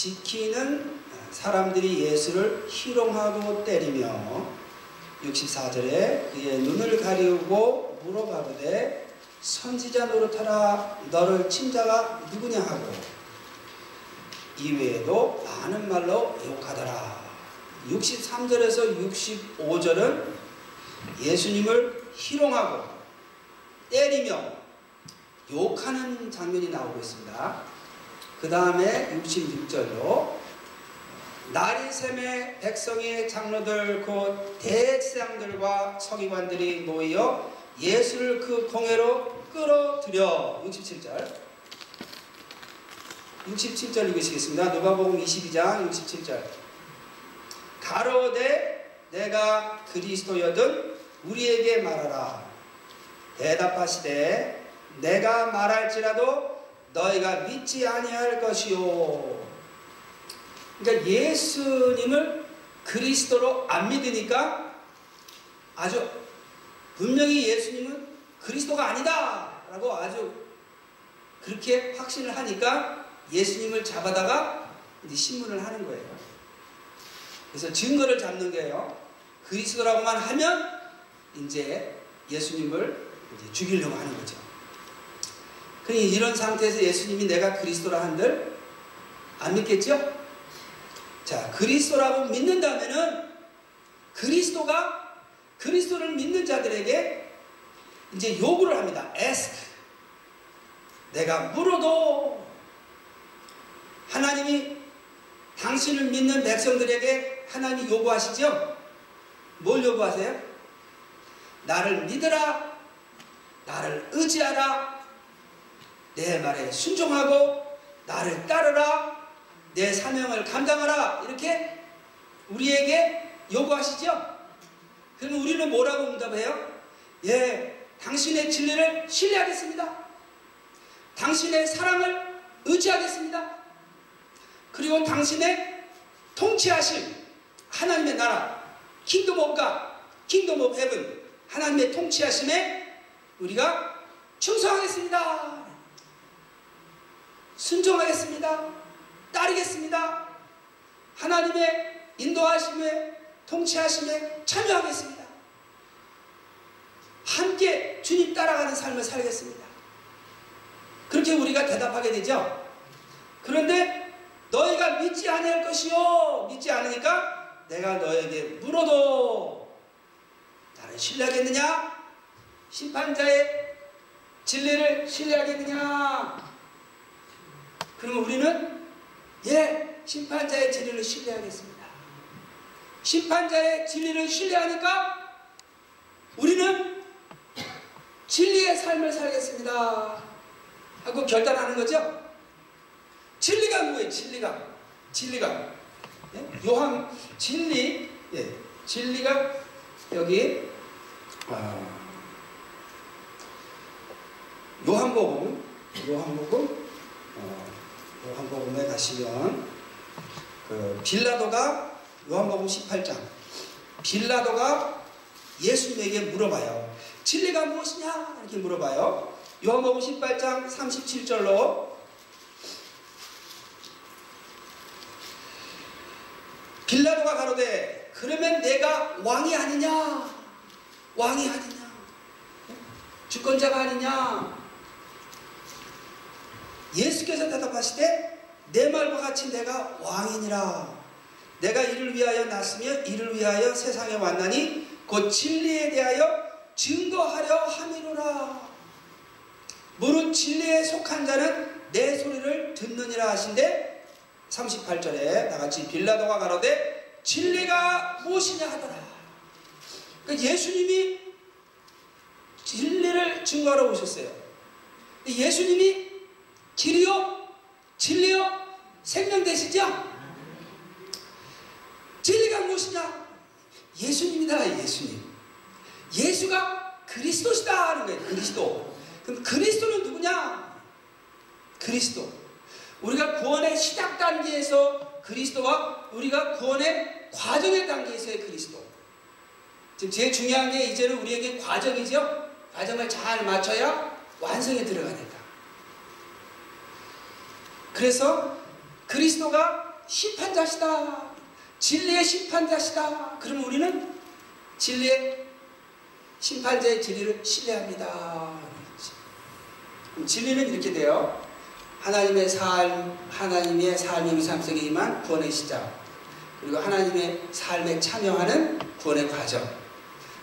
지키는 사람들이 예수를 희롱하고 때리며 64절에 그의 눈을 가리우고 물어가로되 선지자 노릇하라 너를 친자가 누구냐 하고 이외에도 많은 말로 욕하더라 63절에서 65절은 예수님을 희롱하고 때리며 욕하는 장면이 나오고 있습니다. 그 다음에 66절로 나리샘의 백성의 장로들 곧 대제사장들과 서기관들이 모여 예수를 그 공회로 끌어들여. 67절. 67절 읽으시겠습니다. 누가복음 22장 67절. 가로되 내가 그리스도여든 우리에게 말하라. 대답하시되 내가 말할지라도 너희가 믿지 아니할 것이요 그러니까 예수님을 그리스도로 안 믿으니까 아주 분명히 예수님은 그리스도가 아니다 라고 아주 그렇게 확신을 하니까 예수님을 잡아다가 이제 신문을 하는 거예요. 그래서 증거를 잡는 게요. 그리스도라고만 하면 이제 예수님을 이제 죽이려고 하는 거죠. 그러니 이런 상태에서 예수님이 내가 그리스도라 한들 안 믿겠죠? 자, 그리스도라고 믿는다면은 그리스도가 그리스도를 믿는 자들에게 이제 요구를 합니다. ask. 내가 물어도 하나님이 당신을 믿는 백성들에게 하나님이 요구하시죠? 뭘 요구하세요? 나를 믿으라. 나를 의지하라. 내 말에 순종하고 나를 따르라. 내 사명을 감당하라. 이렇게 우리에게 요구하시죠? 그러면 우리는 뭐라고 응답해요? 예, 당신의 진리를 신뢰하겠습니다. 당신의 사랑을 의지하겠습니다. 그리고 당신의 통치하실 하나님의 나라, Kingdom of God, Kingdom of Heaven, 하나님의 통치하심에 우리가 충성하겠습니다. 순종하겠습니다. 따르겠습니다. 하나님의 인도하심에 통치하심에 참여하겠습니다. 함께 주님 따라가는 삶을 살겠습니다. 그렇게 우리가 대답하게 되죠. 그런데 너희가 믿지 않을 것이요. 믿지 않으니까 내가 너에게 물어도 나를 신뢰하겠느냐? 심판자의 진리를 신뢰하겠느냐? 그러면 우리는 예, 심판자의 진리를 신뢰하겠습니다. 심판자의 진리를 신뢰하니까 우리는 진리의 삶을 살겠습니다. 하고 결단하는 거죠. 진리가 뭐예요? 진리가. 진리가. 예? 요한 진리. 예. 진리가 여기 아, 요한복음 요한복음 어, 요한복음에 가시면 그 빌라도가 요한복음 18장 빌라도가 예수님에게 물어봐요. 진리가 무엇이냐? 이렇게 물어봐요. 요한복음 18장 37절로 빌라도가 가로되 그러면 내가 왕이 아니냐? 왕이 아니냐? 주권자가 아니냐? 예수께서 대답하시되 내 말과 같이 내가 왕이니라. 내가 이를 위하여 났으며 이를 위하여 세상에 왔나니 곧 진리에 대하여 증거하려 함이로라. 무릇 진리에 속한 자는 내 소리를 듣느니라 하신데 38절에 나같이 빌라도가 가로되 진리가 무엇이냐 하더라. 그러니까 예수님이 진리를 증거하러 오셨어요. 예수님이 길이요, 진리요, 생명 되시죠? 진리가 무엇이냐? 예수님이다, 예수님. 예수가 그리스도시다 하는 거예요. 그리스도. 그럼 그리스도는 누구냐? 그리스도. 우리가 구원의 시작 단계에서 그리스도와 우리가 구원의 과정의 단계에서의 그리스도. 지금 제일 중요한 게 이제는 우리에게 과정이죠. 과정을 잘 맞춰야 완성에 들어가야 된다. 그래서 그리스도가 심판자시다. 진리의 심판자시다. 그러면 우리는 진리의 심판자의 진리를 신뢰합니다. 진리는 이렇게 돼요. 하나님의 삶, 하나님의 삶의 위상 속에 임한 구원의 시작. 그리고 하나님의 삶에 참여하는 구원의 과정.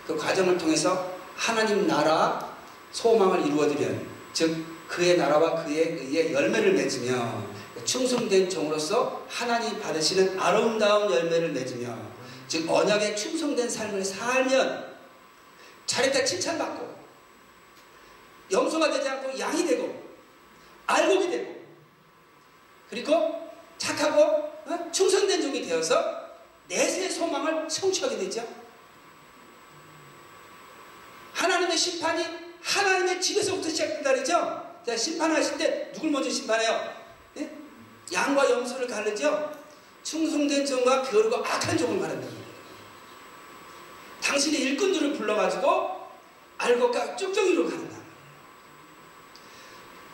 그 과정을 통해서 하나님 나라 소망을 이루어드리는, 즉, 그의 나라와 그의 의에 열매를 맺으며, 충성된 종으로서 하나님 받으시는 아름다운 열매를 맺으며, 즉, 언약에 충성된 삶을 살면, 잘했다 칭찬받고, 염소가 되지 않고 양이 되고, 알곡이 되고, 그리고 착하고 어? 충성된 종이 되어서 내세의 소망을 성취하게 되죠. 하나님의 심판이 하나님의 집에서부터 시작된다 그러죠. 자, 심판하실 때 누굴 먼저 심판해요? 네? 양과 염소를 가르죠. 충성된 종과 게으르고 악한 종을 말한다. 당신의 일꾼들을 불러가지고 알곡과 쭉정이로 가는다.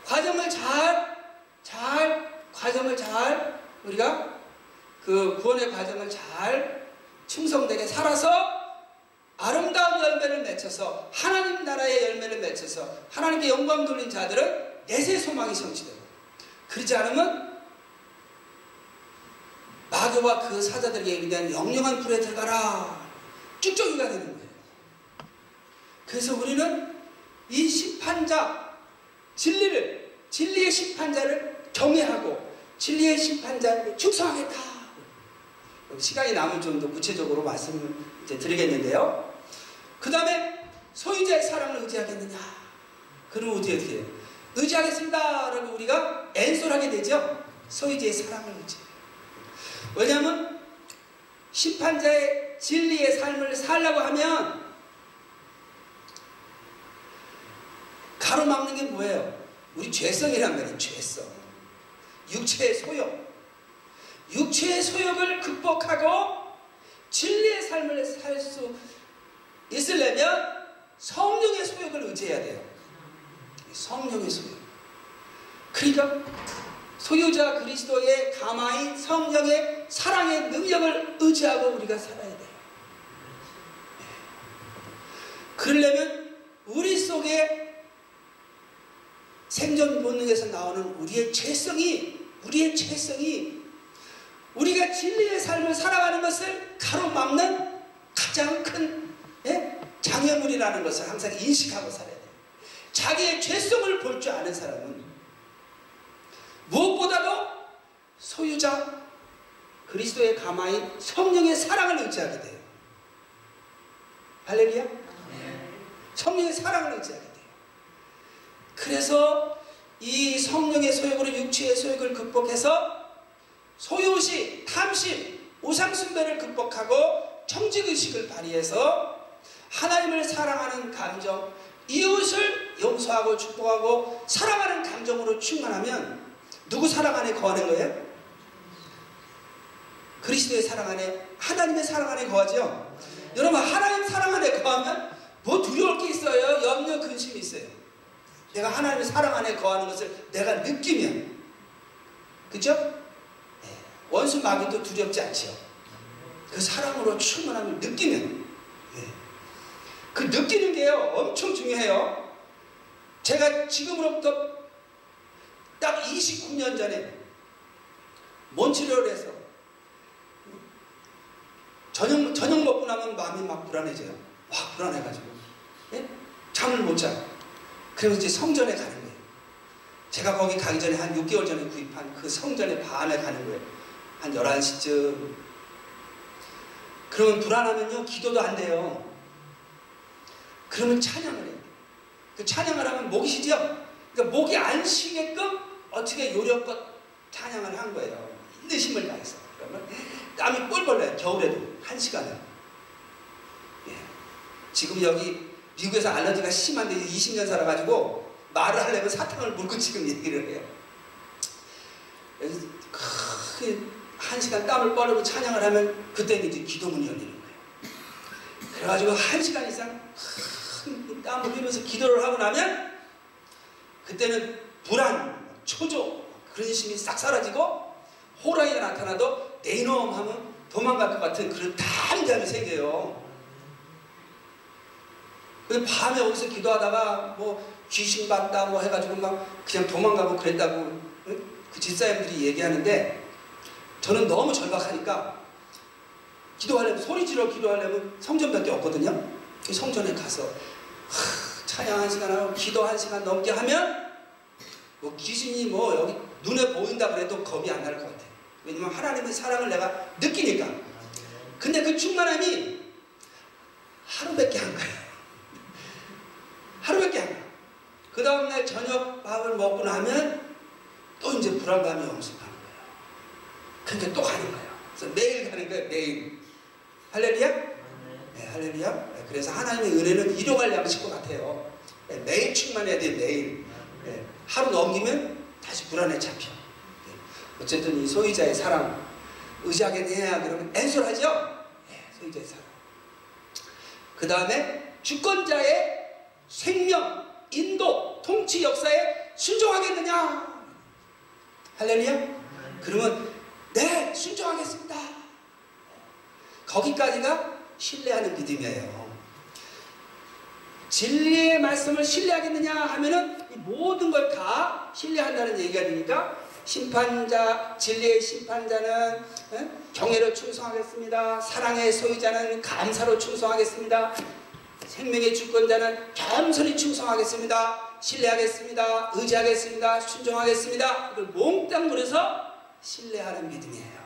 과정을 잘, 잘, 과정을 잘, 우리가 그 구원의 과정을 잘 충성되게 살아서 아름다운 열매를 맺혀서 하나님 나라의 열매를 맺혀서 하나님께 영광 돌린 자들은 내세 소망이 성취되고 그러지 않으면 마귀와 그 사자들에게 얘기한 영영한 불에 들어가라 쭉쭉이가 되는 거예요. 그래서 우리는 이 심판자 진리를 진리의 심판자를 경외하고 진리의 심판자를 충성하겠다. 시간이 남은 좀더 구체적으로 말씀을 이제 드리겠는데요. 그 다음에 소유자의 사랑을 의지하겠느냐? 그럼 어떻게 해요? 의지하겠습니다. 라고 우리가 앤솔하게 되죠. 소유자의 사랑을 의지. 왜냐하면 심판자의 진리의 삶을 살라고 하면 가로막는 게 뭐예요? 우리 죄성이란 말이에요. 죄성. 육체의 소욕. 육체의 소욕을 극복하고 진리의 삶을 살 수 있으려면 성령의 소욕을 의지해야 돼요. 성령의 소욕. 그러니까 소유자 그리스도의 가마인 성령의 사랑의 능력을 의지하고 우리가 살아야 돼요. 그러려면 우리 속에 생존 본능에서 나오는 우리의 죄성이 우리의 죄성이 우리가 진리의 삶을 살아가는 것을 가로막는 가장 큰 예? 장애물이라는 것을 항상 인식하고 살아야 돼요. 자기의 죄성을 볼 줄 아는 사람은 무엇보다도 소유자 그리스도의 가마인 성령의 사랑을 의지하게 돼요. 할렐루야? 성령의 사랑을 의지하게 돼요. 그래서 이 성령의 소욕으로 육체의 소욕을 극복해서 소유시, 탐심, 우상숭배를 극복하고 청직의식을 발휘해서 하나님을 사랑하는 감정, 이웃을 용서하고 축복하고 사랑하는 감정으로 충만하면 누구 사랑 안에 거하는 거예요? 그리스도의 사랑 안에 하나님의 사랑 안에 거하죠. 여러분 하나님 사랑 안에 거하면 뭐 두려울 게 있어요? 염려 근심이 있어요. 내가 하나님의 사랑 안에 거하는 것을 내가 느끼면 그죠? 네. 원수 마귀도 두렵지 않죠. 그 사랑으로 충만함을 느끼면 네. 그 느끼는 게요 엄청 중요해요. 제가 지금으로부터 딱 29년 전에 몬치리올을 해서 저녁, 저녁 먹고 나면 마음이 막 불안해져요. 와 불안해가지고 예? 잠을 못 자. 그래서 이제 성전에 가는 거예요. 제가 거기 가기 전에 한 6개월 전에 구입한 그 성전에 반에 가는 거예요. 한 11시쯤. 그러면 불안하면요 기도도 안 돼요. 그러면 찬양을 해요. 그 찬양을 하면 목이 쉬죠? 그러니까 목이 안 쉬게끔 어떻게 요령껏 찬양을 한 거예요. 있는 힘을 다해서. 그러면 땀이 뻘뻘 나요. 겨울에도. 한 시간을. 예. 지금 여기 미국에서 알러지가 심한데 20년 살아가지고 말을 하려면 사탕을 물고 지금 얘기를 해요. 그래서 한 시간 땀을 뻘르고 찬양을 하면 그때는 이제 기도문이 열리는 거예요. 그래가지고 한 시간 이상 땀을 흘리면서 기도를 하고 나면 그때는 불안, 초조, 그런 심이 싹 사라지고 호랑이가 나타나도 내 이놈 하면 도망갈 것 같은 그런 담대함이 생겨요. 그 밤에 어디서 기도하다가 뭐 귀신 봤다 뭐 해가지고 막 그냥 도망가고 그랬다고 그 집사님들이 얘기하는데 저는 너무 절박하니까 기도하려면 소리 지르 기도하려면 성전밖에 없거든요. 그 성전에 가서 하, 찬양 한 시간 하고 기도 한 시간 넘게 하면 뭐 귀신이 뭐 여기 눈에 보인다 그래도 겁이 안 날 것 같아요. 왜냐면 하나님의 사랑을 내가 느끼니까. 근데 그 충만함이 하루밖에 안 가요. 하루밖에 안 가요. 그 다음날 저녁 밥을 먹고 나면 또 이제 불안감이 거예요. 그러니까 또 가는 거예요. 그래서 매일 가는 거예요. 매일. 할렐루야? 네, 할렐루야. 네, 그래서 하나님의 은혜는 일용할 양식과 같아요. 네, 매일 충만해야 돼요. 매일. 네, 하루 넘기면 다시 불안에 잡혀. 네, 어쨌든 이 소유자의 사랑 의지하겠냐 그러면 앤솔하죠? 네, 소유자의 사랑. 그 다음에 주권자의 생명, 인도, 통치 역사에 순종하겠느냐? 할렐루야? 그러면 네, 순종하겠습니다. 거기까지가 신뢰하는 믿음이에요. 진리의 말씀을 신뢰하겠느냐 하면은 모든 걸 다 신뢰한다는 얘기가 되니까 심판자, 진리의 심판자는 경애로 충성하겠습니다. 사랑의 소유자는 감사로 충성하겠습니다. 생명의 주권자는 겸손히 충성하겠습니다. 신뢰하겠습니다. 의지하겠습니다. 순종하겠습니다. 이걸 몽땅 물어서 신뢰하는 믿음이에요.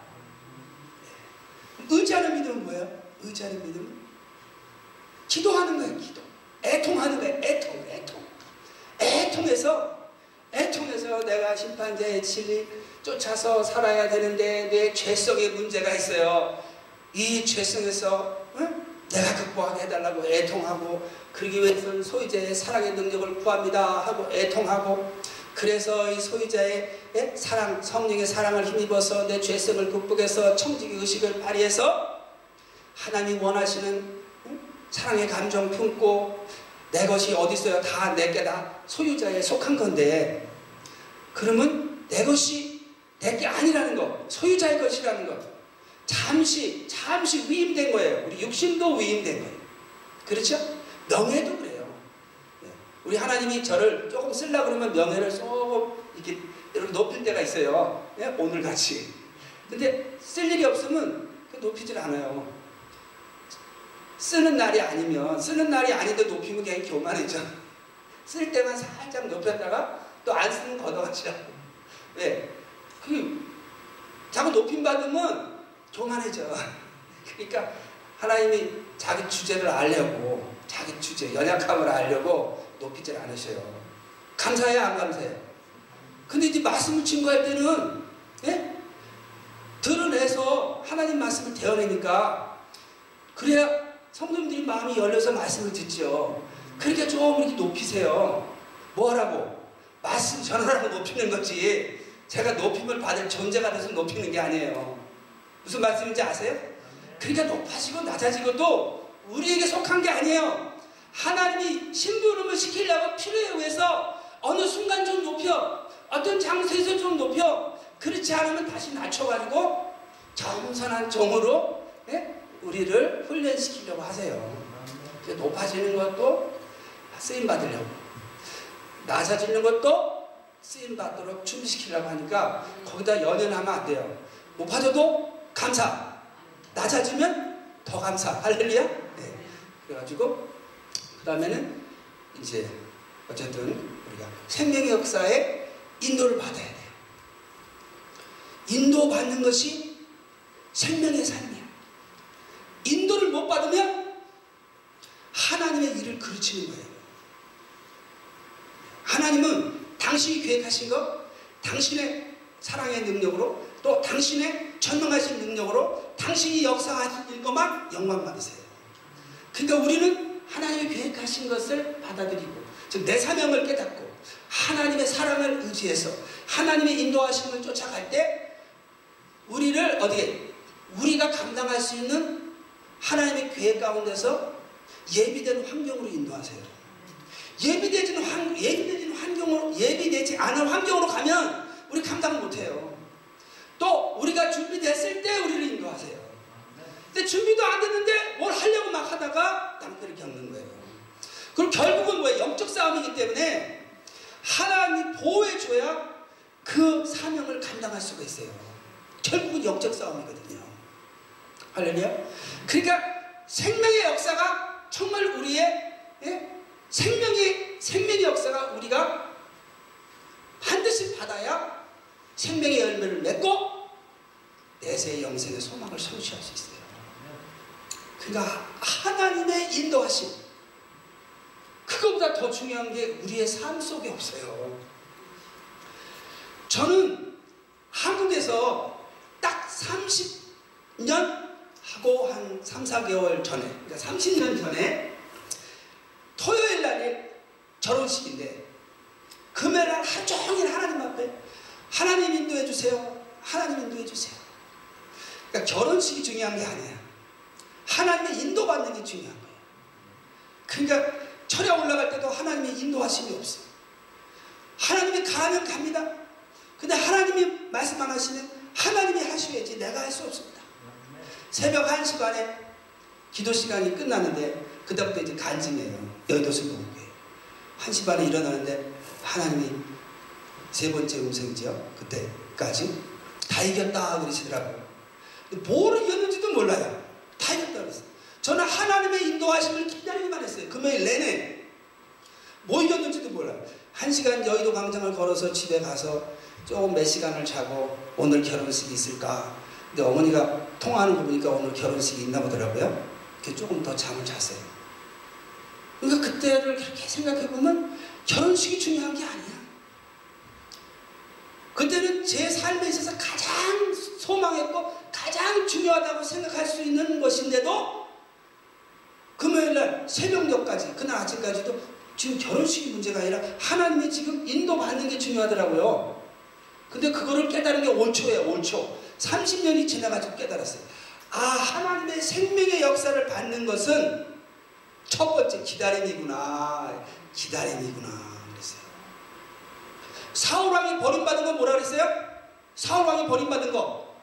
의지하는 믿음은 뭐예요? 의지하는 믿음은 기도하는 거예요. 기도. 애통하는 거예요. 애통, 애통. 애통해서 애통해서 내가 심판자의 진리 쫓아서 살아야 되는데 내 죄성에 문제가 있어요. 이 죄성에서 응? 내가 극복하게 해달라고 애통하고 그러기 위해서는 소유자의 사랑의 능력을 구합니다 하고 애통하고 그래서 이 소유자의 사랑, 성령의 사랑을 힘입어서 내 죄성을 극복해서 청지기 의식을 발휘해서 하나님 원하시는 사랑의 감정 품고 내 것이 어디 있어요? 다 내게 다 소유자에 속한 건데 그러면 내 것이 내게 아니라는 것, 소유자의 것이라는 것 잠시 잠시 위임된 거예요. 우리 육신도 위임된 거예요. 그렇죠? 명예도. 네. 우리 하나님이 저를 조금 쓸라 그러면 명예를 쏙 이렇게 높일 때가 있어요. 네? 오늘 같이. 근데 쓸 일이 없으면 높이질 않아요. 쓰는 날이 아니면 쓰는 날이 아닌데 높이면 그냥 교만해져. 쓸 때만 살짝 높였다가 또 안 쓰면 걷어가죠. 왜? 그 자꾸 높임 받으면 교만해져. 그러니까 하나님이 자기 주제를 알려고 자기 주제 연약함을 알려고 높이질 않으셔요. 감사해요, 안 감사해요? 근데 이제 말씀을 증거할 때는 예? 드러내서 하나님 말씀을 대어내니까 그래야 성도님들이 마음이 열려서 말씀을 듣죠. 그러니까 좀 이렇게 높이세요. 뭐 하라고? 말씀 전하라고 높이는 거지. 제가 높임을 받을 존재가 돼서 높이는 게 아니에요. 무슨 말씀인지 아세요? 그러니까 높아지고 낮아지고도 우리에게 속한 게 아니에요. 하나님이 심부름을 시키려고 필요에 의해서 어느 순간 좀 높여 어떤 장소에서 좀 높여 그렇지 않으면 다시 낮춰가지고 겸손한 종으로 예? 우리를 훈련시키려고 하세요. 높아지는 것도 쓰임 받으려고 낮아지는 것도 쓰임 받도록 준비시키려고 하니까 거기다 연연하면 안 돼요. 높아져도 감사, 낮아지면 더 감사. 할렐루야. 네. 그래가지고 그 다음에는 이제 어쨌든 우리가 생명의 역사에 인도를 받아야 돼요. 인도받는 것이 생명의 삶이야. 인도를 못 받으면 하나님의 일을 그르치는 거예요. 하나님은 당신이 계획하신 것, 당신의 사랑의 능력으로 또 당신의 전능하신 능력으로 당신이 역사하실 것만 영광 받으세요. 그러니까 우리는 하나님이 계획하신 것을 받아들이고 즉 내 사명을 깨닫고 하나님의 사랑을 의지해서 하나님의 인도하심을 쫓아갈 때 우리를 어디에 우리가 감당할 수 있는 하나님의 계획 가운데서 예비된 환경으로 인도하세요. 예비되지 환, 예비되지 환경으로, 예비되지 않은 환경으로 가면 우리 감당 못해요. 또 우리가 준비됐을 때 우리를 인도하세요. 근데 준비도 안 됐는데 뭘 하려고 막 하다가 땅들을 겪는 거예요. 그리고 결국은 뭐예요? 영적 싸움이기 때문에 하나님이 보호해줘야 그 사명을 감당할 수가 있어요. 결국은 영적 싸움이거든요. 할렐루야. 그러니까 생명의 역사가 정말 우리의 예? 생명의 생명의 역사가 우리가 반드시 받아야 생명의 열매를 맺고 내세의 영생의 소망을 성취할 수 있어요. 그러니까 하나님의 인도하심 그것보다 더 중요한 게 우리의 삶 속에 없어요. 저는 한국에서 딱 30년 하고 한 3, 4개월 전에 그러니까 30년 전에 토요일 날이 결혼식인데 금요일 날 하루 종일 하나님 앞에 하나님 인도해 주세요. 하나님 인도해 주세요. 그러니까 결혼식이 중요한 게 아니야. 하나님의 인도받는 게 중요한 거예요. 그러니까 철에 올라갈 때도 하나님의 인도하심이 없어요. 하나님이 가면 갑니다. 근데 하나님이 말씀 안 하시면 하나님이 하셔야지 내가 할 수 없습니다. 새벽 1시 반에 기도 시간이 끝나는데 그때부터 이제 간증이에요. 여의도 순복음교회. 1시 반에 일어나는데 하나님이 세 번째 음성이죠. 그때까지 다 이겼다 그러시더라고요. 뭘 이겼는지도 몰라요. 다 이겼다 그랬어요. 저는 하나님의 인도하심을 기다리기만 했어요. 금요일 내내. 뭐 이겼는지도 몰라요. 한 시간 여의도 광장을 걸어서 집에 가서 조금 몇 시간을 자고 오늘 결혼식이 있을까. 근데 어머니가 통화하는 거 보니까 오늘 결혼식이 있나 보더라고요. 조금 더 잠을 잤어요. 그러니까 그때를 그렇게 생각해보면 결혼식이 중요한 게 아니야. 그때는 제 삶에 있어서 가장 소망했고 가장 중요하다고 생각할 수 있는 것인데도 금요일날 새벽녘까지 그날 아침까지도 지금 결혼식이 문제가 아니라 하나님이 지금 인도받는 게 중요하더라고요. 근데 그거를 깨달은 게올 초예요. 올 초. 30년이 지나가지고 깨달았어요. 아 하나님의 생명의 역사를 받는 것은 첫 번째 기다림이구나. 기다림이구나. 사울왕이 버림받은 건 뭐라 그랬어요? 사울왕이 버림받은 거.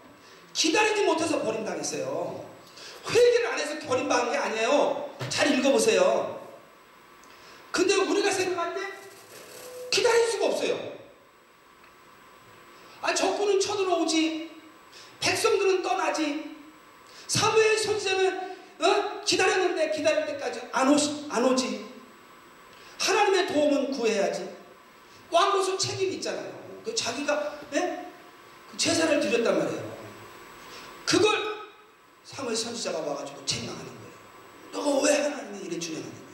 기다리지 못해서 버림당했어요. 회개를 안 해서 버림받은 게 아니에요. 잘 읽어보세요. 근데 우리가 생각할 때 기다릴 수가 없어요. 아, 적군은 쳐들어오지. 백성들은 떠나지. 사무엘 선생은 어? 기다렸는데 기다릴 때까지 안, 오시, 안 오지. 하나님의 도움은 구해야지. 왕으로서 책임이 있잖아요. 그 자기가 예? 그 제사를 드렸단 말이에요. 그걸 사무엘 선지자가 와가지고 책망하는 거예요. 너가 왜 하나님의 일에 준행하는 거야?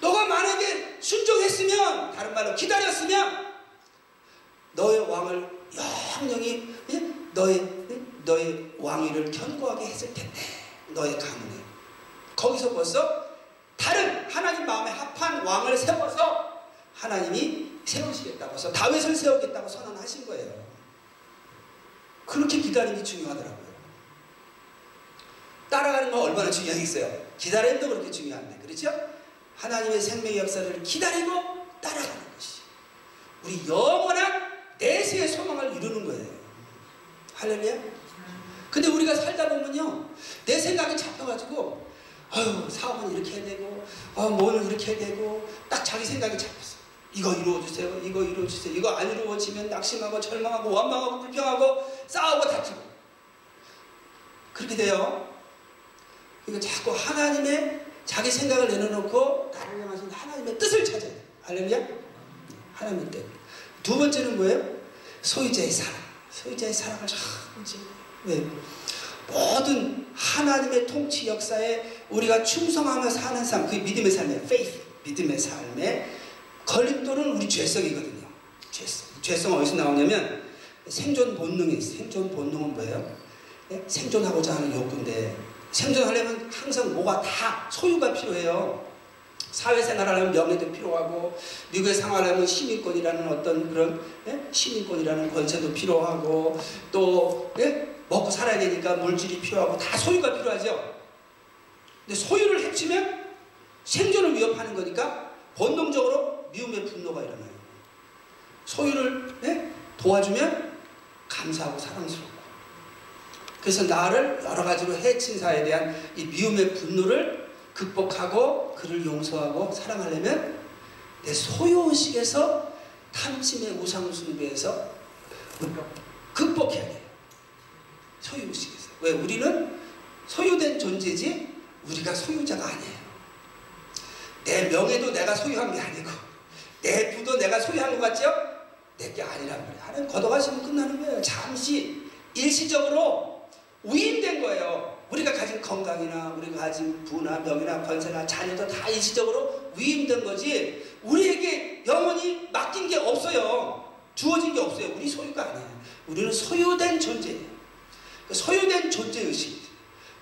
너가 만약에 순종했으면 다른 말로 기다렸으면 너의 왕을 영영히 예? 너의 예? 너의 왕위를 견고하게 했을 텐데 너의 가문에 거기서 벌써 다른 하나님 마음에 합한 왕을 세워서 하나님이 세우시겠다고 해서 다윗을 세우겠다고 선언하신 거예요. 그렇게 기다림이 중요하더라고요. 따라가는 건 얼마나 중요하겠어요. 기다림도 그렇게 중요한데 그렇죠? 하나님의 생명의 역사를 기다리고 따라가는 것이 우리 영원한 내세의 소망을 이루는 거예요. 할렐루야? 근데 우리가 살다 보면요 내 생각이 잡혀가지고 아유 사업은 이렇게 해야 되고 아 뭐는 이렇게 해야 되고 딱 자기 생각이 잡혔어 이거 이루어주세요 이거 이루어주세요 이거 안 이루어지면 낙심하고 절망하고 원망하고 불평하고 싸우고 다투고 그렇게 돼요 그러니까 자꾸 하나님의 자기 생각을 내려놓고 나를 향하신 하나님의 뜻을 찾아야 돼 할렐루야? 하나님의 뜻. 두 번째는 뭐예요? 소유자의 사랑. 소유자의 사랑을 참 이제 왜 모든 하나님의 통치 역사에 우리가 충성하며 사는 삶, 그 믿음의 삶의 faith, 믿음의 삶의 걸림돌은 우리 죄성이거든요. 죄성. 죄성 어디서 나오냐면 생존 본능이. 생존 본능은 뭐예요? 네? 생존하고자 하는 욕구인데 생존하려면 항상 뭐가 다 소유가 필요해요. 사회생활 하려면 명예도 필요하고 미국에 생활하려면 시민권이라는 어떤 그런 예? 시민권이라는 권세도 필요하고 또 예? 먹고 살아야 되니까 물질이 필요하고 다 소유가 필요하죠. 근데 소유를 해치면 생존을 위협하는 거니까 본능적으로 미움의 분노가 일어나요. 소유를 예? 도와주면 감사하고 사랑스럽고 그래서 나를 여러 가지로 해친 사에 대한 이 미움의 분노를 극복하고 그를 용서하고 사랑하려면 내 소유의식에서 탐심의 우상숭배에서 극복해야 돼요. 소유의식에서. 왜? 우리는 소유된 존재지 우리가 소유자가 아니에요. 내 명예도 내가 소유한 게 아니고 내 부도 내가 소유한 것 같죠? 내게 아니란 말이에요. 하나님 걷어가시면 끝나는 거예요. 잠시 일시적으로 위임된 거예요. 우리가 가진 건강이나 우리가 가진 부나 명예나 권세나 자녀도 다 일시적으로 위임된 거지 우리에게 영원히 맡긴 게 없어요. 주어진 게 없어요. 우리 소유가 아니에요. 우리는 소유된 존재예요. 그 소유된 존재의식.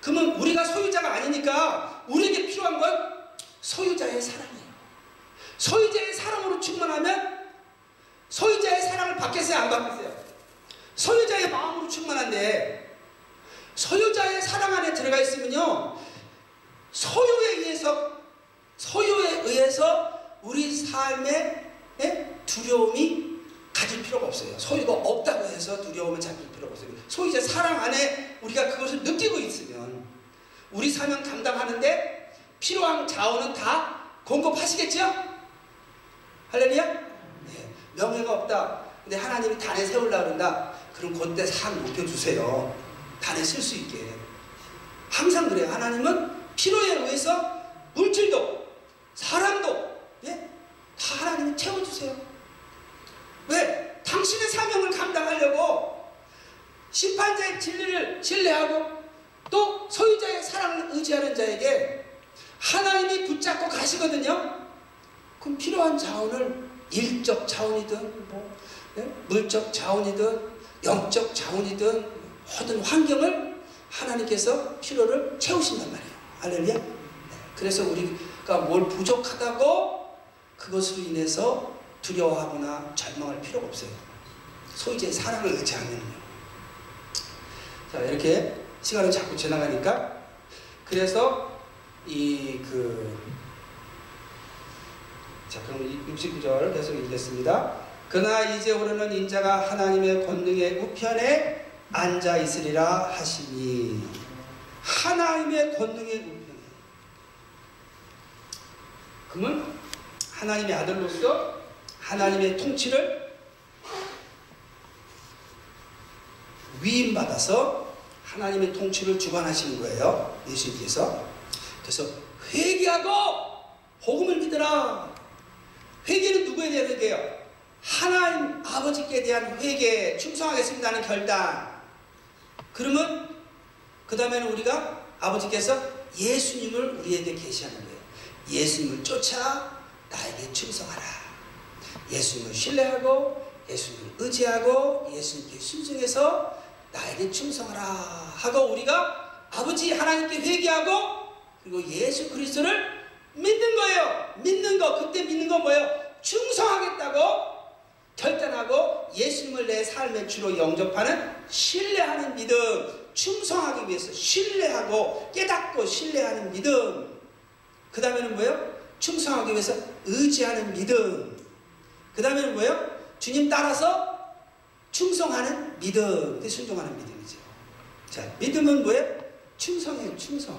그러면 우리가 소유자가 아니니까 우리에게 필요한 건 소유자의 사랑이에요. 소유자의 사랑으로 충만하면 소유자의 사랑을 받겠어요? 안 받겠어요? 소유자의 마음으로 충만한데 소유자의 사랑 안에 들어가 있으면요 소유에 의해서 소유에 의해서 우리 삶에 두려움이 가질 필요가 없어요. 소유가 없다고 해서 두려움을 잡힐 필요가 없어요. 소유자 사랑 안에 우리가 그것을 느끼고 있으면 우리 사명 감당하는데 필요한 자원은 다 공급하시겠죠? 할렐루야? 네. 명예가 없다. 근데 하나님이 단에 세울라 그런다. 그럼 그때 상 높여주세요. 단에 쓸 수 있게. 항상 그래요. 하나님은 필요에 의해서 물질도 사람도 예? 다 하나님이 채워주세요. 왜? 당신의 사명을 감당하려고 심판자의 진리를 신뢰하고 또 소유자의 사랑을 의지하는 자에게 하나님이 붙잡고 가시거든요. 그럼 필요한 자원을 일적 자원이든 뭐 네? 물적 자원이든 영적 자원이든 모든 환경을 하나님께서 필요를 채우신단 말이에요. 할렐루야. 네. 그래서 우리가 뭘 부족하다고 그것으로 인해서 두려워하거나 절망할 필요가 없어요. 소유자의 사랑을 의지하면요. 자 이렇게 시간이 자꾸 지나가니까 그래서 이그 자 그럼 69절 계속 읽겠습니다. 그러나 이제 오르는 인자가 하나님의 권능의 우편에 앉아 있으리라 하시니 하나님의 권능의 우편에 그러면 하나님의 아들로서 하나님의 통치를 위임받아서 하나님의 통치를 주관하시는 거예요. 예수님께서. 그래서 회개하고 복음을 믿으라. 회개는 누구에 대한 회개예요? 하나님 아버지께 대한 회개, 충성하겠습니다는 결단. 그러면 그 다음에는 우리가 아버지께서 예수님을 우리에게 계시하는 거예요. 예수님을 쫓아 나에게 충성하라. 예수님을 신뢰하고 예수님을 의지하고 예수님께 순종해서 나에게 충성하라 하고 우리가 아버지 하나님께 회개하고 그리고 예수 그리스도를 믿는 거예요. 믿는 거 그때 믿는 건 뭐예요? 충성하겠다고 결단하고 예수님을 내 삶의 주로 영접하는 신뢰하는 믿음 충성하기 위해서 신뢰하고 깨닫고 신뢰하는 믿음 그 다음에는 뭐예요? 충성하기 위해서 의지하는 믿음 그 다음에는 뭐예요? 주님 따라서 충성하는 믿음, 순종하는 믿음이죠. 자, 믿음은 뭐예요? 충성이에요, 충성.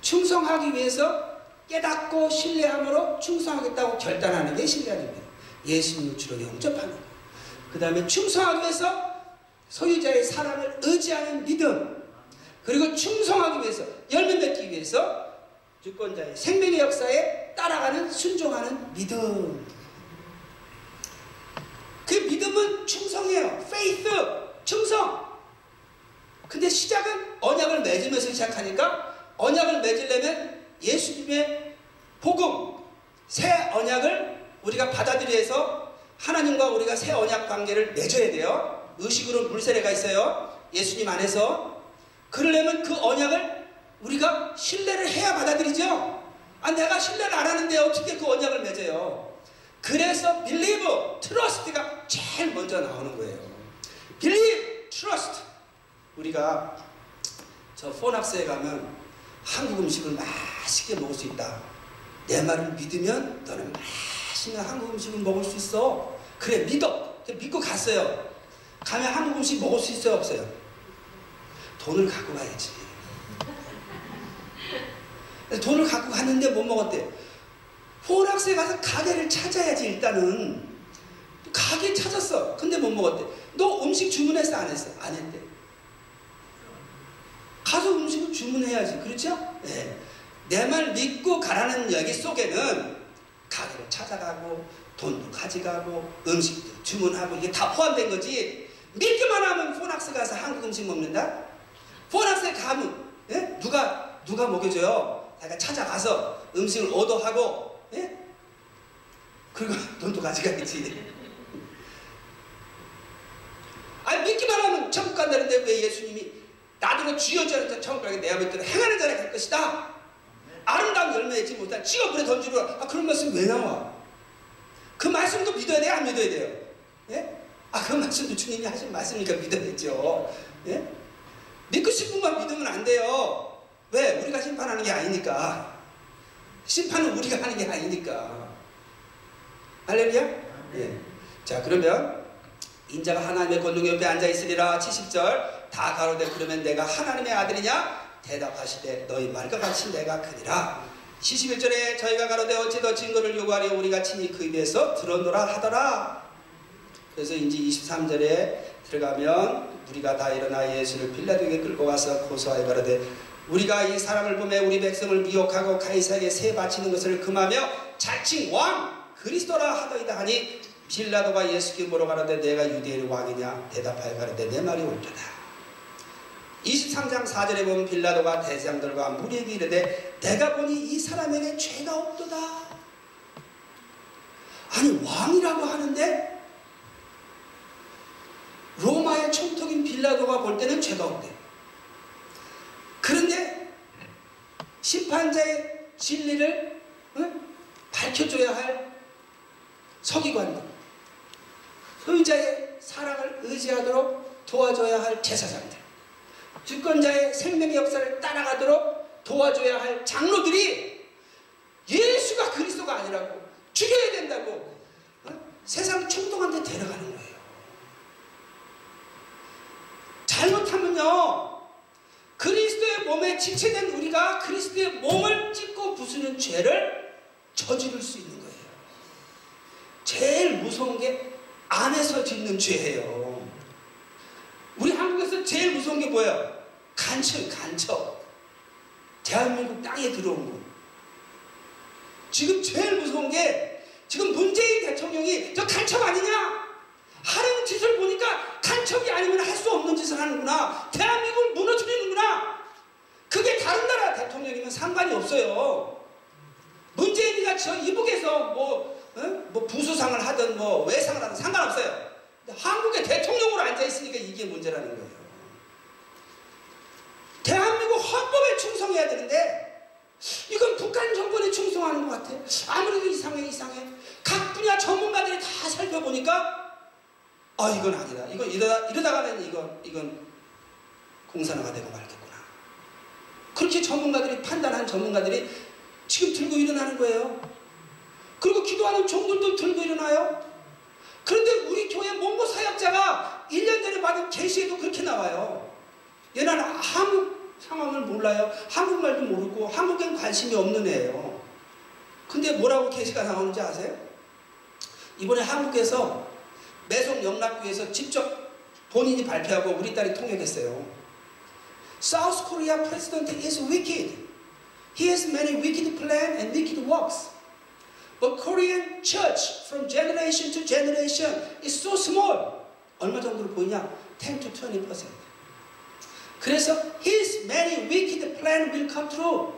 충성하기 위해서 깨닫고 신뢰함으로 충성하겠다고 결단하는 게 믿음. 예수님을 주로 영접하는 거. 그 다음에 충성하기 위해서 소유자의 사랑을 의지하는 믿음. 그리고 충성하기 위해서, 열매 맺기 위해서 주권자의 생명의 역사에 따라가는 순종하는 믿음. 그 믿음은 충성이에요. faith, 충성. 근데 시작은 언약을 맺으면서 시작하니까 언약을 맺으려면 예수님의 복음, 새 언약을 우리가 받아들여서 하나님과 우리가 새 언약 관계를 맺어야 돼요. 의식으로 물세례가 있어요. 예수님 안에서. 그러려면 그 언약을 우리가 신뢰를 해야 받아들이죠. 아, 내가 신뢰를 안 하는데 어떻게 그 언약을 맺어요? 그래서 believe, trust가 제일 먼저 나오는 거예요. believe, trust. 우리가 저 포납스에 가면 한국 음식을 맛있게 먹을 수 있다. 내 말을 믿으면 너는 맛있는 한국 음식을 먹을 수 있어. 그래 믿어. 믿고 갔어요. 가면 한국 음식 먹을 수 있어요 없어요? 돈을 갖고 가야지. 돈을 갖고 갔는데 못 먹었대. 포락스에 가서 가게를 찾아야지 일단은. 가게 찾았어. 근데 못 먹었대. 너 음식 주문했어 안 했어? 안 했대. 가서 음식을 주문해야지. 그렇죠? 네. 내 말 믿고 가라는 여기 속에는 가게를 찾아가고 돈도 가져가고 음식도 주문하고 이게 다 포함된 거지. 믿기만 하면 포낙스 가서 한국 음식 먹는다? 포낙스에 가면 예? 누가 누가 먹여줘요? 내가 찾아가서 음식을 오더하고 예? 그리고 돈도 가져가겠지. 아니 믿기만 하면 천국 간다는데 왜 예수님이 나도 주여자는 천국 가게 내 아버지를 행하는 자라 갈 것이다. 아름다운 열매 맺지 못한 지옥불에 던지로 아 그런 말씀 왜 나와? 그 말씀도 믿어야 돼요? 안 믿어야 돼요? 예? 아, 그 말씀도 주님이 하신 말씀이니까 믿어야죠. 예? 믿고 싶은 건 믿으면 안 돼요. 왜? 우리가 심판하는 게 아니니까. 심판은 우리가 하는 게 아니니까. 할렐루야? 예. 자, 그러면 인자가 하나님의 권능 옆에 앉아 있으리라 70절 다 가로되 그러면 내가 하나님의 아들이냐? 대답하시되 너희 말과 같이 내가 크니라. 71절에 저희가 가로되 어찌 더 증거를 요구하려 우리가 친히 그 입에서 들어노라 하더라. 그래서 이제 23절에 들어가면 우리가 다 일어나 예수를 빌라도에게 끌고 가서 고소하여 가로되 우리가 이 사람을 보며 우리 백성을 미혹하고 가이사에게 세 바치는 것을 금하며 자칭 왕 그리스도라 하더이다 하니 빌라도가 예수께 물어가는데 내가 유대인의 왕이냐 대답하여 가는데 내 말이 옳도다 23장 4절에 보면 빌라도가 대장들과 무리에게 이르되 내가 보니 이 사람에게 죄가 없도다. 아니 왕이라고 하는데 로마의 총독인 빌라도가 볼 때는 죄가 없대. 그런데 심판자의 진리를 응? 밝혀줘야 할 서기관들 소유자의 사랑을 의지하도록 도와줘야 할 제사장들 주권자의 생명의 역사를 따라가도록 도와줘야 할 장로들이 예수가 그리스도가 아니라고 죽여야 된다고 어? 세상 총독한테 데려가는 거예요. 잘못하면요 그리스도의 몸에 지체된 우리가 그리스도의 몸을 찢고 부수는 죄를 저지를 수 있는 거예요. 제일 무서운 게 안에서 짓는 죄예요. 제일 무서운 게 뭐예요? 간첩, 간첩. 대한민국 땅에 들어온 거. 지금 제일 무서운 게 지금 문재인 대통령이 저 간첩 아니냐? 하는 짓을 보니까 간첩이 아니면 할 수 없는 짓을 하는구나. 대한민국을 무너뜨리는구나. 그게 다른 나라 대통령이면 상관이 없어요. 문재인이가 저 이북에서 뭐, 어? 뭐 부수상을 하든 뭐 외상을 하든 상관없어요. 한국의 대통령으로 앉아있으니까 이게 문제라는 거예요. 헌법에 충성해야 되는데 이건 북한 정권에 충성하는 것 같아. 아무래도 이상해 이상해. 각 분야 전문가들이 다 살펴보니까 아 이건 아니다. 이건 이러다 이러다가는 이건 이건 공산화가 되고 말겠구나. 그렇게 전문가들이 판단한 전문가들이 지금 들고 일어나는 거예요. 그리고 기도하는 종들도 들고 일어나요. 그런데 우리 교회 몽고 사역자가 1년 전에 받은 계시에도 그렇게 나와요. 얘는 한국 상황을 몰라요. 한국말도 모르고 한국엔 관심이 없는 애예요. 근데 뭐라고 계시가 나오는지 아세요? 이번에 한국에서 매송 영락교에서 직접 본인이 발표하고 우리 딸이 통역했어요. South Korea president is wicked. He has many wicked plans and wicked works. But Korean church from generation to generation is so small. 얼마 정도로 보이냐? 10 to 20%. 그래서 his many wicked plan will come true.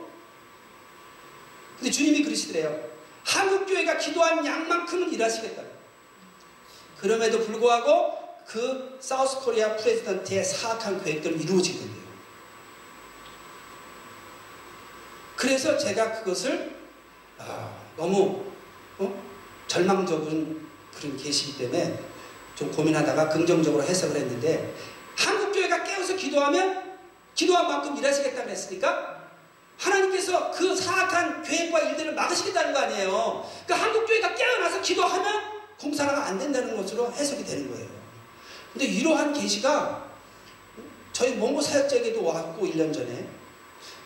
근데 주님이 그러시더래요. 한국 교회가 기도한 양만큼은 일하시겠다. 그럼에도 불구하고 그 사우스 코리아 프레지던트의 사악한 계획들은 이루어지게 된대요. 그래서 제가 그것을 아, 너무 어? 절망적인 그런 계시기 때문에 좀 고민하다가 긍정적으로 해석을 했는데 한국 교회가 깨어서 기도하면 기도한 만큼 일하시겠다 그랬으니까 하나님께서 그 사악한 계획과 일들을 막으시겠다는 거 아니에요. 그러니까 한국 교회가 깨어나서 기도하면 공사가 안 된다는 것으로 해석이 되는 거예요. 근데 이러한 계시가 저희 몽고 사역자에게도 왔고 1년 전에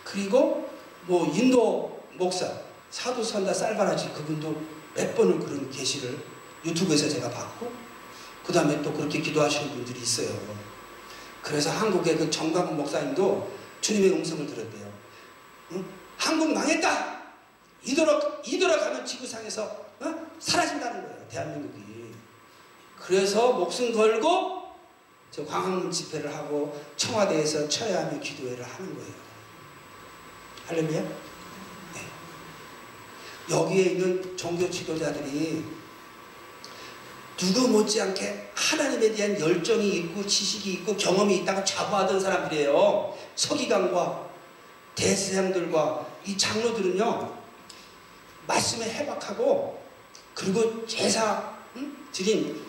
그리고 뭐 인도 목사 사도 선다 쌀바라지 그분도 몇 번을 그런 계시를 유튜브에서 제가 봤고 그 다음에 또 그렇게 기도하시는 분들이 있어요. 그래서 한국의 그 정광훈 목사님도 주님의 음성을 들었대요. 응? 한국 망했다. 이대로 이대로 가면 지구상에서 어? 사라진다는 거예요. 대한민국이. 그래서 목숨 걸고 저 광화문 집회를 하고 청와대에서 처야하며 기도회를 하는 거예요. 할렐루야? 네. 여기에 있는 종교 지도자들이 누구 못지않게 하나님에 대한 열정이 있고 지식이 있고 경험이 있다고 자부하던 사람들이에요. 서기관과 대세상들과 이 장로들은요. 말씀에 해박하고 그리고 제사 응? 드린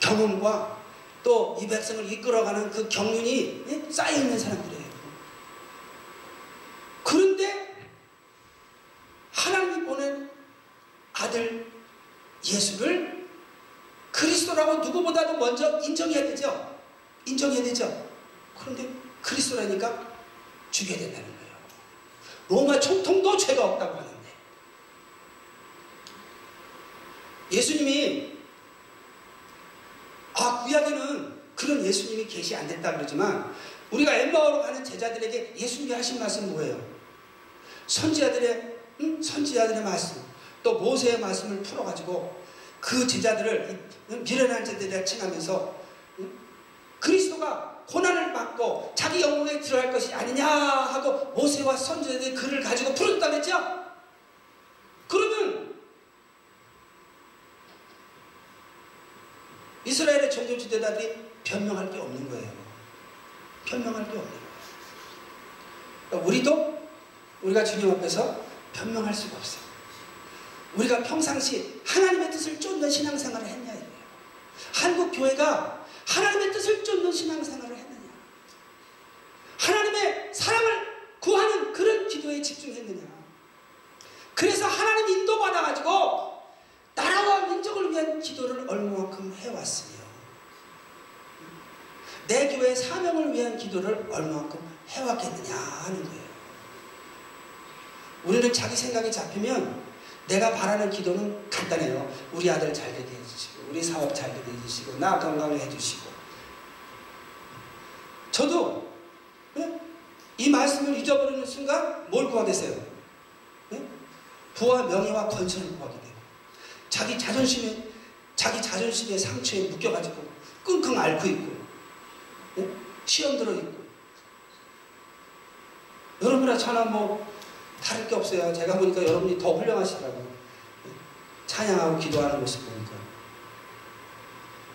경험과 또 이 백성을 이끌어가는 그 경륜이 예? 쌓여있는 사람들이에요. 그런데 하나님이 보낸 아들 예수를 그리스도라고 누구보다도 먼저 인정해야 되죠. 인정해야 되죠. 그런데 그리스도라니까 죽여야 된다는 거예요. 로마 총통도 죄가 없다고 하는데 예수님이 아 구약에는 그런 예수님이 계시 안 됐다 그러지만 우리가 엠마오로 가는 제자들에게 예수님이 하신 말씀 뭐예요? 선지자들의 응? 선지자들의 말씀 또 모세의 말씀을 풀어가지고 그 제자들을 미련한 자들이라 칭하면서 응? 그리스도가 고난을 받고 자기 영광에 들어갈 것이 아니냐 하고 모세와 선지자들의 글을 가지고 풀었다 그랬죠? 그러면 이스라엘의 종교 지도자들이 변명할 게 없는 거예요. 변명할 게 없는 거예요. 그러니까 우리도 우리가 주님 앞에서 변명할 수가 없어요. 우리가 평상시 하나님의 뜻을 쫓는 신앙생활을 했냐 이거예요. 한국 교회가 하나님의 뜻을 쫓는 신앙생활을 했느냐. 하나님의 사랑을 구하는 그런 기도에 집중했느냐. 그래서 하나님 인도받아 가지고 나라와 민족을 위한 기도를 얼마만큼 해왔으며 내 교회 사명을 위한 기도를 얼마만큼 해왔겠느냐 하는 거예요. 우리는 자기 생각이 잡히면 내가 바라는 기도는 간단해요. 우리 아들 잘 되게 해주시고 우리 사업 잘 되게 해주시고 나 건강을 해주시고 저도 네? 이 말씀을 잊어버리는 순간 뭘 구하겠어요? 네? 부와 명예와 권세를 구하게 돼요. 자기 자존심에 자기 자존심의 상처에 묶여가지고 끙끙 앓고 있고 네? 시험 들어 있고 여러분이나 저나 뭐 다를 게 없어요. 제가 보니까 여러분이 더 훌륭하시더라고요. 네? 찬양하고 기도하는 모습 보니까.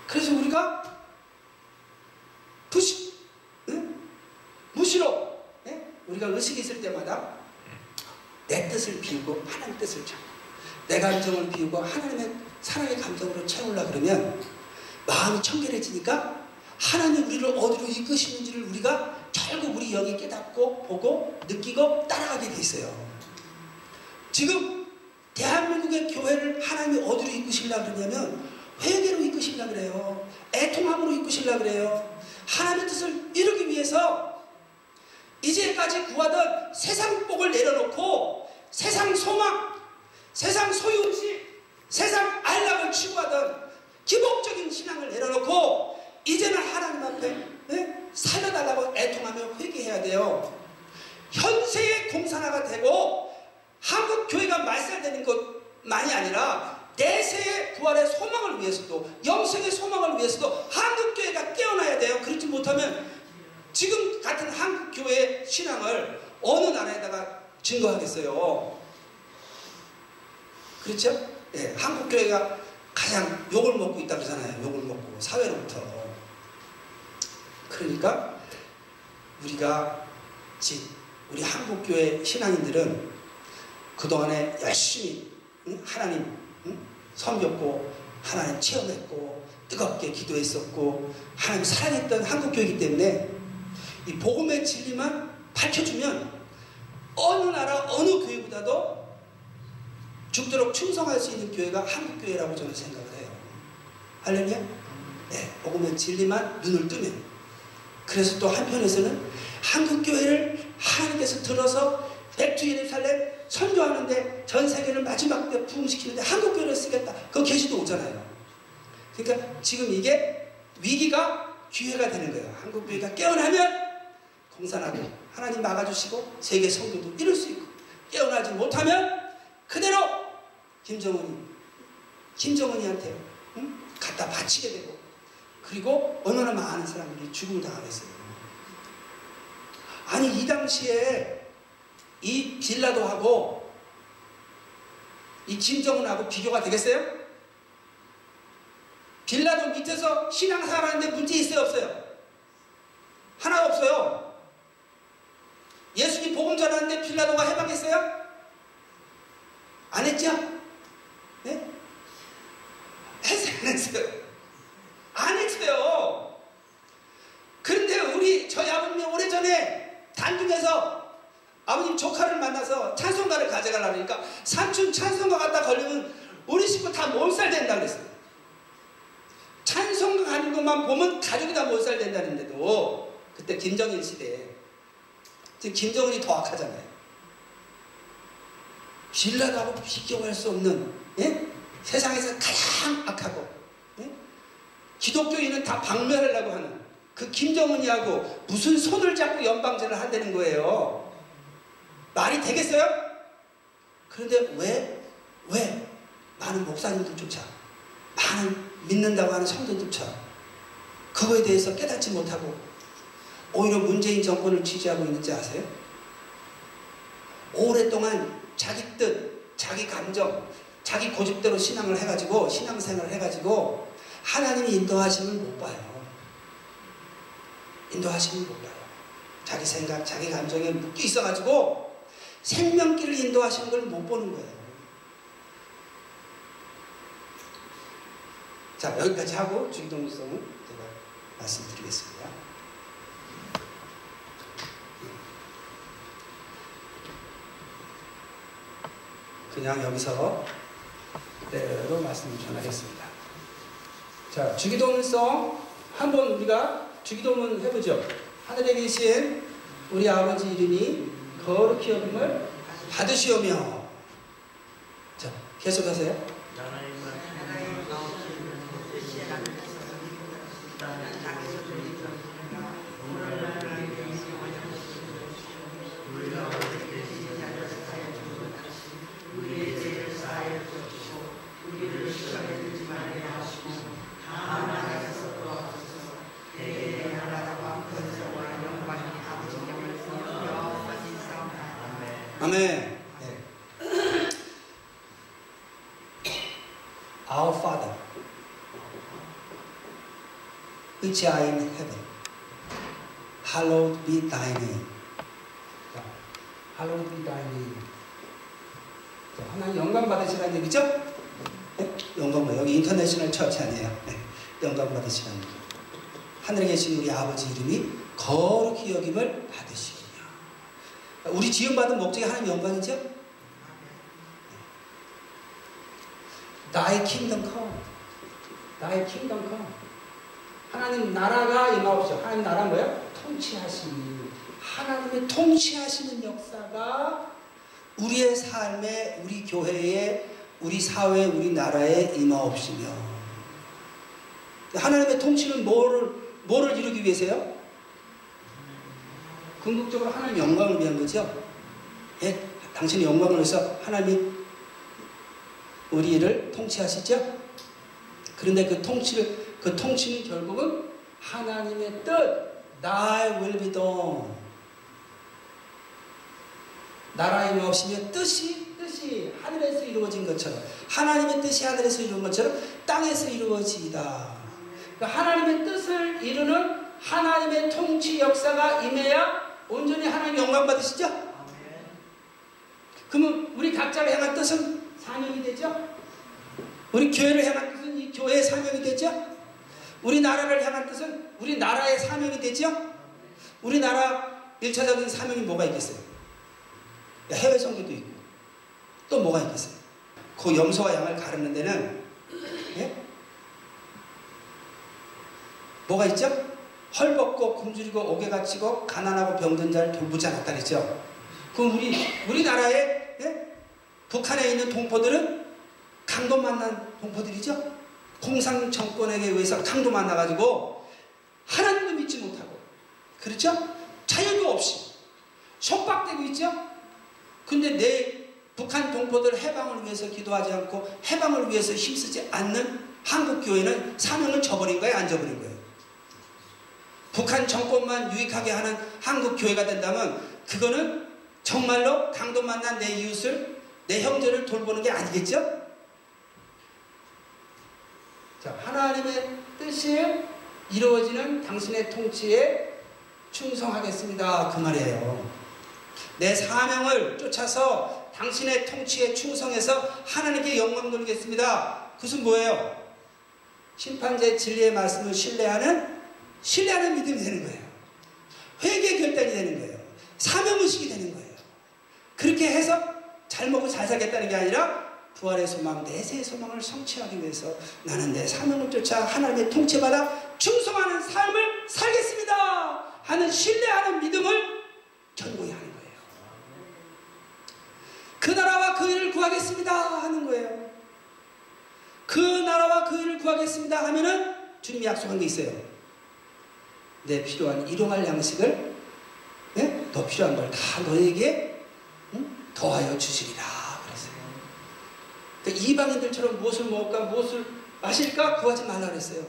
그래서 우리가 부시, 네? 무시로 네? 우리가 의식이 있을 때마다 내 뜻을 비우고 하나님 뜻을 찾고 내 감정을 비우고 하나님의 사랑의 감정으로 채우려 그러면 마음이 청결해지니까 하나님 우리를 어디로 이끄시는지를 우리가 결국 우리 영이 깨닫고 보고 느끼고 따라가게 돼 있어요. 지금 대한민국의 교회를 하나님이 어디로 이끄시려 그러냐면 회개로 이끄시려 그래요. 애통함으로 이끄시려 그래요. 하나님의 뜻을 이루기 위해서 이제까지 구하던 세상 복을 내려놓고 세상 소망, 세상 소유의식, 세상 안락을 추구하던 기복적인 신앙을 내려놓고 이제는 하나님 앞에 네? 살려달라고 애통하며 회개해야 돼요. 현세의 공산화가 되고 한국 교회가 말살되는 것만이 아니라 내세의 부활의 소망을 위해서도 영생의 소망을 위해서도 한국 교회가 깨어나야 돼요. 그렇지 못하면 지금 같은 한국 교회의 신앙을 어느 나라에다가 증거하겠어요. 그렇죠? 예, 한국 교회가 가장 욕을 먹고 있다 그러잖아요. 욕을 먹고 사회로부터. 그러니까 우리가 우리 한국 교회 신앙인들은 그동안에 열심히 하나님 섬겼고 하나님 체험했고 뜨겁게 기도했었고 하나님 사랑했던 한국 교회이기 때문에 이 복음의 진리만 밝혀주면 어느 나라 어느 교회보다도 죽도록 충성할 수 있는 교회가 한국 교회라고 저는 생각을 해요. 할렐루야? 네, 복음의 진리만 눈을 뜨면 그래서 또 한편에서는 한국 교회를 하나님께서 들어서 백주 예루살렘 선교하는데 전 세계를 마지막 때 부흥시키는데 한국 교회를 쓰겠다. 그 계시도 오잖아요. 그러니까 지금 이게 위기가 기회가 되는 거예요. 한국 교회가 깨어나면 공산하고 하나님 막아주시고 세계 성교도 이룰 수 있고 깨어나지 못하면 그대로 김정은이 김정은이한테 응? 갖다 바치게 되고 그리고 얼마나 많은 사람들이 죽음을 당하겠어요. 아니 이 당시에 이 빌라도하고 이 김정은하고 비교가 되겠어요? 빌라도 밑에서 신앙생활하는데 문제 있어요 없어요? 하나 없어요. 예수님 복음 전하는데 빌라도가 해방했어요? 안 했죠? 네? 했어요 안 했어요? 안 했어요. 그런데 우리 저희 아버님이 오래전에 단둥에서 아버님 조카를 만나서 찬송가를 가져가려고 하니까 삼촌 찬송가 갖다 걸리면 우리 식구 다 몰살 된다 그랬어요. 찬송가 가는 것만 보면 가족이 다 몰살 된다는데도 그때 김정일 시대에 지금 김정은이 더 악하잖아요. 빌라도하고 비교할 수 없는 예? 세상에서 가장 악하고 예? 기독교인은 다 박멸하려고 하는 그 김정은이하고 무슨 손을 잡고 연방제를 한다는 거예요. 말이 되겠어요? 그런데 왜, 왜 많은 목사님들조차, 많은 믿는다고 하는 성도들조차 그거에 대해서 깨닫지 못하고 오히려 문재인 정권을 지지하고 있는지 아세요? 오랫동안 자기 뜻, 자기 감정, 자기 고집대로 신앙을 해가지고 신앙생활을 해가지고 하나님이 인도하심을 못 봐요. 인도하심을 못 봐요. 자기 생각, 자기 감정에 묶여 있어가지고 생명길을 인도하시는 걸 못 보는 거예요. 자, 여기까지 하고 주기동성은 제가 말씀드리겠습니다. 그냥 여기서 그대로 말씀을 전하겠습니다. 자, 주기도문성 한번 우리가 주기도문 해보죠. 하늘에 계신 우리 아버지 이름이 거룩히 여김을 받으시오며 자, 계속하세요. 아멘. 네. Our Father, which art in heaven, hallowed be thy name. 자, hallowed be thy name. 자, 하나님 영광 받으시라는 얘기죠? 네? 영광 받 여기 international church 아니에요. 네. 영광 받으시라는 얘기. 하늘에 계신 우리 아버지 이름이 거룩히 여김을. 우리 지음받은 목적이 하나님 영광이죠? 나의 킹덤 come. 나의 킹덤 come. 하나님 나라가 임하옵시오. 하나님 나라 뭐예요? 통치하시니. 하나님의 통치하시는 역사가 우리의 삶에, 우리 교회에, 우리 사회, 우리 나라에 임하옵시며. 하나님의 통치는 뭐를, 뭐를 이루기 위해서요? 궁극적으로 하나님 영광을 위한 거죠. 예? 당신의 영광을 위해서 하나님이 우리를 통치하시죠. 그런데 그 통치를 그 통치는 결국은 하나님의 뜻, Thy will be done. 나라의 없이며 뜻이 뜻이 하늘에서 이루어진 것처럼 하나님의 뜻이 하늘에서 이루어진 것처럼 땅에서 이루어지다. 그 하나님의 뜻을 이루는 하나님의 통치 역사가 임해야 온전히 하나님 영광 받으시죠? 그러면 우리 각자를 향한 뜻은 사명이 되죠? 우리 교회를 향한 뜻은 이 교회의 사명이 되죠? 우리 나라를 향한 뜻은 우리 나라의 사명이 되죠? 우리 나라 1차적인 사명이 뭐가 있겠어요? 해외 선교도 있고 또 뭐가 있겠어요? 그 염소와 양을 가르는 데는 예? 뭐가 있죠? 헐벗고 굶주리고 옥에 갇히고 가난하고 병든 자를 돌보지 않았다 그랬죠. 그럼 우리 우리나라에 예? 북한에 있는 동포들은 강도 만난 동포들이죠. 공산 정권에게 의해서 강도 만나가지고 하나님도 믿지 못하고 그렇죠? 자유도 없이 속박되고 있죠. 근데 내 북한 동포들 해방을 위해서 기도하지 않고 해방을 위해서 힘쓰지 않는 한국 교회는 사명을 저버린 거예요, 안 저버린 거예요. 북한 정권만 유익하게 하는 한국 교회가 된다면 그거는 정말로 강도 만난 내 이웃을 내 형제를 돌보는 게 아니겠죠? 자, 하나님의 뜻이 이루어지는 당신의 통치에 충성하겠습니다. 그 말이에요. 내 사명을 쫓아서 당신의 통치에 충성해서 하나님께 영광 돌리겠습니다. 그것은 뭐예요? 심판제 진리의 말씀을 신뢰하는 신뢰하는 믿음이 되는 거예요. 회개 결단이 되는 거예요. 사명의식이 되는 거예요. 그렇게 해서 잘 먹고 잘 살겠다는 게 아니라 부활의 소망, 내세의 소망을 성취하기 위해서 나는 내 사명을 쫓아 하나님의 통치받아 충성하는 삶을 살겠습니다. 하는 신뢰하는 믿음을 전공히 하는 거예요. 그 나라와 그 일을 구하겠습니다 하는 거예요. 그 나라와 그 일을 구하겠습니다 하면은 주님이 약속한 게 있어요. 내 필요한 일용할 양식을 네? 더 필요한 걸 다 너에게 응? 더하여 주시리라 그랬어요. 그러니까 이방인들처럼 무엇을 먹을까 무엇을 마실까 구하지 말라 그랬어요.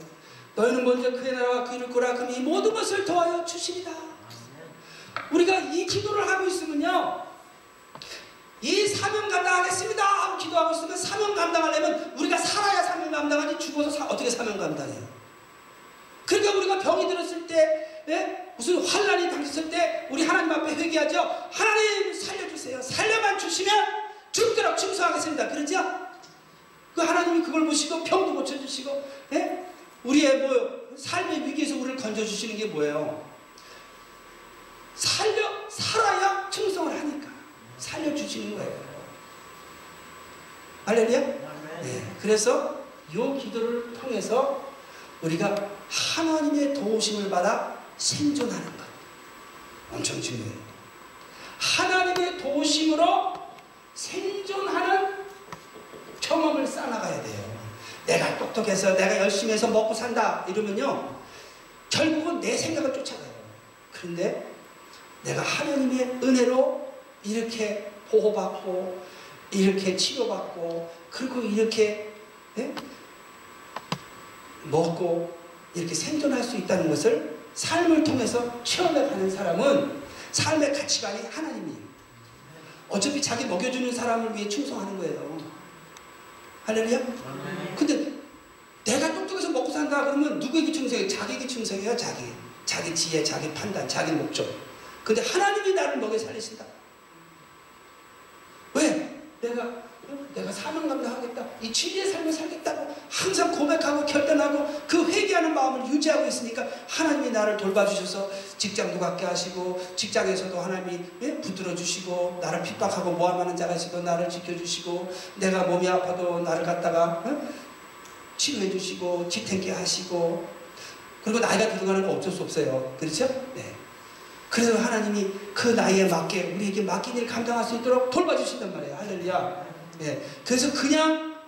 너희는 먼저 그의 나라와 그 일을 구라 그럼 이 모든 것을 더하여 주시리라. 우리가 이 기도를 하고 있으면요. 이 사명 감당하겠습니다 하고 기도하고 있으면 사명 감당하려면 우리가 살아야 사명 감당하지 죽어서 사, 어떻게 사명 감당해요? 그러니까 우리가 병이 들었을 때 예? 무슨 환란이 당했을 때 우리 하나님 앞에 회개하죠. 하나님 살려주세요. 살려만 주시면 죽도록 충성하겠습니다. 그러죠? 그 하나님이 그걸 보시고 병도 고쳐주시고 예? 우리의 뭐 삶의 위기에서 우리를 건져주시는 게 뭐예요? 살려 살아야 충성을 하니까 살려주시는 거예요. 할렐루야? 네. 그래서 이 기도를 통해서 우리가 하나님의 도우심을 받아 생존하는 것. 엄청 중요해요. 하나님의 도우심으로 생존하는 경험을 쌓아가야 돼요. 내가 똑똑해서 내가 열심히 해서 먹고 산다 이러면요. 결국은 내 생각을 쫓아가요. 그런데 내가 하나님의 은혜로 이렇게 보호받고 이렇게 치료받고 그리고 이렇게 네? 먹고 이렇게 생존할 수 있다는 것을 삶을 통해서 체험해가는 사람은 삶의 가치관이 하나님이에요. 어차피 자기 먹여주는 사람을 위해 충성하는 거예요. 할렐루야? 근데 내가 똑똑해서 먹고 산다 그러면 누구에게 충성해요? 자기에게 충성해요. 자기. 자기 지혜, 자기 판단, 자기 목적. 근데 하나님이 나를 먹여 살리신다. 왜? 내가 내가 사명 감당하겠다. 이 진리의 삶을 살겠다고 항상 고백하고 결단하고 그 회개하는 마음을 유지하고 있으니까 하나님이 나를 돌봐주셔서 직장도 갖게 하시고 직장에서도 하나님이 예? 붙들어 주시고 나를 핍박하고 모함하는 자가시고 나를 지켜주시고 내가 몸이 아파도 나를 갖다가 예? 치료해 주시고 지탱케 하시고 그리고 나이가 들어가는 거 어쩔 수 없어요. 그렇죠? 네. 그래서 하나님이 그 나이에 맞게 우리에게 맡긴 일 감당할 수 있도록 돌봐주신단 말이에요. 할렐루야. 예. 그래서 그냥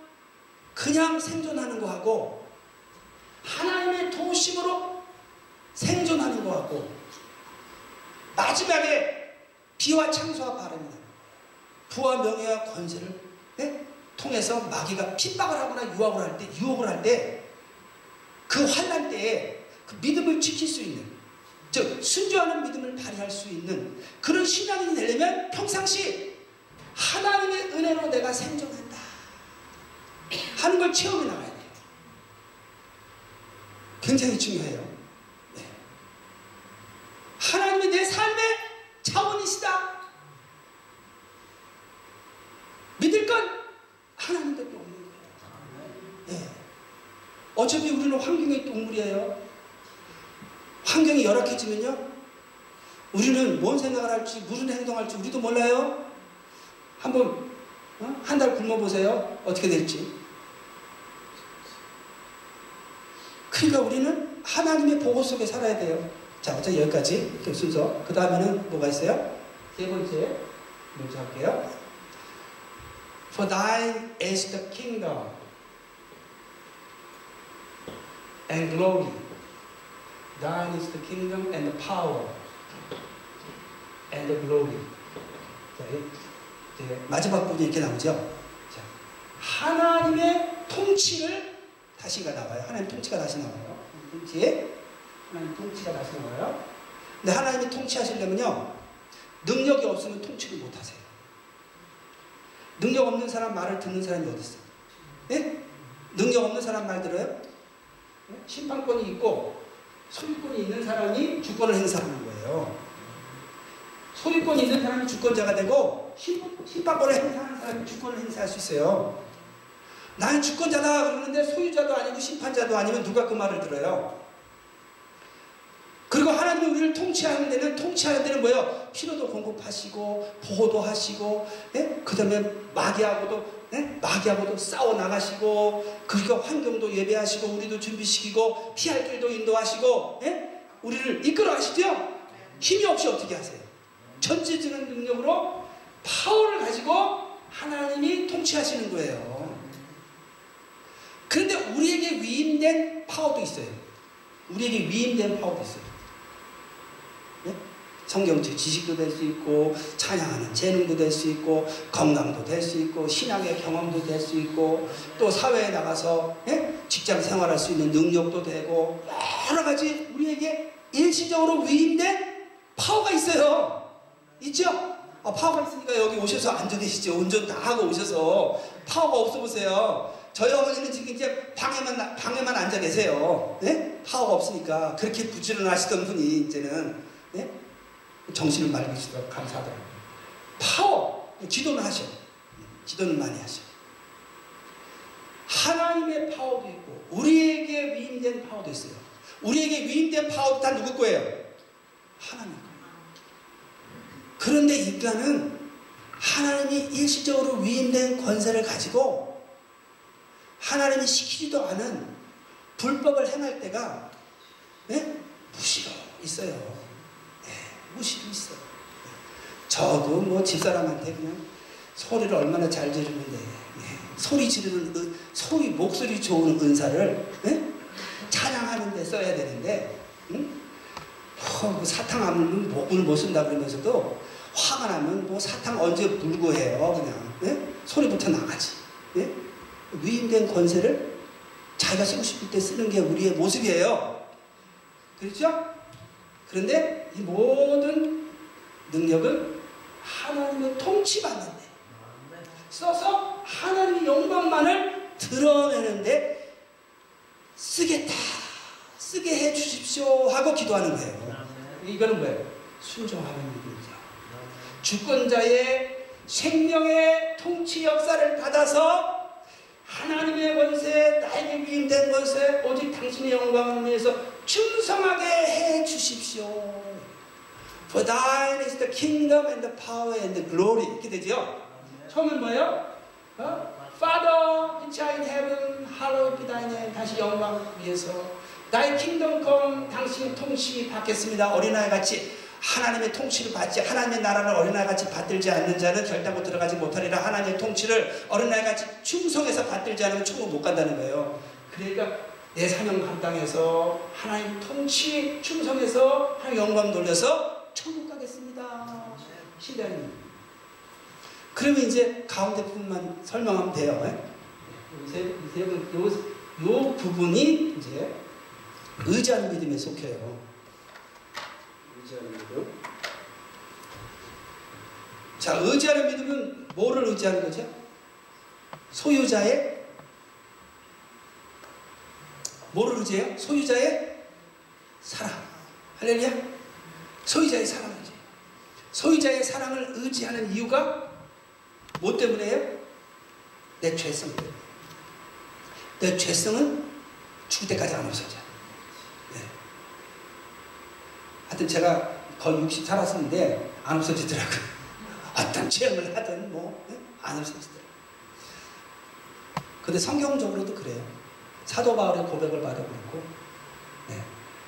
그냥 생존하는 거하고 하나님의 도심으로 생존하는 거하고 마지막에 비와 창수와 바람이다. 부와 명예와 권세를 예? 통해서 마귀가 핍박을 하거나 유혹을 할 때, 유혹을 할 때 그 환란 때에 그 믿음을 지킬 수 있는 즉 순조하는 믿음을 발휘할 수 있는 그런 신앙이 되려면 평상시 하나님의 은혜로 내가 생존한다 하는 걸 체험해 나가야 돼요. 굉장히 중요해요. 네. 하나님이 내 삶의 자원이시다. 믿을 건 하나님밖에 없는 거예요. 네. 어차피 우리는 환경의 동물이에요. 환경이 열악해지면요. 우리는 뭔 생각을 할지, 무슨 행동할지 우리도 몰라요. 한번 어? 한달 굶어보세요. 어떻게 될지. 그러니까 우리는 하나님의 보호 속에 살아야 돼요. 자, 어째 여기까지 그 순서. 그 다음에는 뭐가 있어요? 세 번째 먼저 할게요. For thine is the kingdom and glory. Thine is the kingdom and the power and the glory. 자, 이제 마지막 부분이 이렇게 나오죠. 자, 하나님의 통치를 다시가 나와요. 하나님 통치가 다시 나와요. 통치에 하나님 통치가 다시 나와요. 근데 하나님이 통치하시려면요. 능력이 없으면 통치를 못 하세요. 능력 없는 사람 말을 듣는 사람이 어디 있어요? 예? 능력 없는 사람 말 들어요? 예? 심판권이 있고 소유권이 있는 사람이 주권을 행사하는 거예요. 소유권이 있는 사람이 주권자가 되고 심판권을 행사하는 주권을 행사할 수 있어요. 나는 주권자다 그러는데 소유자도 아니고 심판자도 아니면 누가 그 말을 들어요? 그리고 하나님이 우리를 통치하는 데는 통치하는 데는 뭐예요? 필요도 공급하시고 보호도 하시고 예? 그 다음에 마귀하고도 예? 마귀하고도 싸워 나가시고 그리고 환경도 예배하시고 우리도 준비시키고 피할 길도 인도하시고 예? 우리를 이끌어 하시죠? 힘이 없이 어떻게 하세요? 전지지는 능력으로 파워를 가지고 하나님이 통치하시는 거예요. 그런데 우리에게 위임된 파워도 있어요. 우리에게 위임된 파워도 있어요. 성경책 지식도 될 수 있고 찬양하는 재능도 될 수 있고 건강도 될 수 있고 신앙의 경험도 될 수 있고 또 사회에 나가서 예? 직장 생활할 수 있는 능력도 되고 여러 가지 우리에게 일시적으로 위임된 파워가 있어요. 있죠? 아, 파워가 있으니까 여기 오셔서 앉아 계시죠. 운전 다 하고 오셔서 파워가 없어 보세요. 저희 어머니는 지금 이제 방에만 방에만 앉아 계세요. 네? 파워가 없으니까 그렇게 부지런하시던 분이 이제는 네? 정신을 맑으시도록 감사하더라고요. 파워, 기도는 하셔. 기도는 많이 하셔. 하나님의 파워도 있고, 우리에게 위임된 파워도 있어요. 우리에게 위임된 파워도 다 누구 거예요? 하나님 거예요. 그런데 인간은 하나님이 일시적으로 위임된 권세를 가지고 하나님이 시키지도 않은 불법을 행할 때가 네? 무시로 있어요. 무시도 있어. 저도 뭐 집사람한테 그냥 소리를 얼마나 잘 지르는데 예. 소리 지르는 소리 목소리 좋은 은사를 예? 찬양하는 데 써야 되는데 응? 어, 뭐 사탕 안 물면 목을 못 쓴다 그러면서도 화가 나면 뭐 사탕 언제 물고 해요 그냥 예? 소리부터 나가지 예? 위임된 권세를 자기가 쓰고 싶을 때 쓰는 게 우리의 모습이에요 그렇죠? 그런데 이 모든 능력은 하나님의 통치받는데 써서 하나님의 영광만을 드러내는데 쓰겠다 쓰게 해 주십시오 하고 기도하는 거예요. 이거는 뭐예요? 순종하는 믿음이죠. 주권자의 생명의 통치 역사를 받아서 하나님의 권세, 나에게 위임된 권세, 오직 당신의 영광을 위해서 충성하게 해 주십시오. For thine is the kingdom and the power and the glory. 이렇게 되죠. 처음은 뭐예요? 어? Father, which art in heaven, hallowed be thy name. 다시 영광을 위해서. 나의 킹덤 컴 당신 통치 받겠습니다. 어린아이 같이 하나님의 통치를 받지 하나님의 나라를 어린아이 같이 받들지 않는 자는 결단코 들어가지 못하리라 하나님의 통치를 어린아이 같이 충성해서 받들지 않으면 천국 못 간다는 거예요. 그러니까 내 사명 감당해서 하나님 통치 충성해서 하나님 영광 돌려서 천국 가겠습니다. 신뢰하는 그러면 이제 가운데 부분만 설명하면 돼요. 이 세, 요, 요 부분이 이제 의지하는 믿음에 속해요. 의지하는 믿음. 자, 의지하는 믿음은 뭐를 의지하는 거죠? 소유자의 뭐를 의지해요? 소유자의 사랑. 할렐루야. 소유자의 사랑을 의지. 소유자의 사랑을 의지하는 이유가 뭐 때문에요? 내 죄성 때문에. 내 죄성은 죽을 때까지 안 없어져. 네. 하여튼 제가 거의 60 살았었는데 안 없어지더라고요. 어떤 체험을 하든 뭐, 네? 안 없어지더라고요. 근데 성경적으로도 그래요. 사도 바울의 고백을 봐도 그렇고, 네.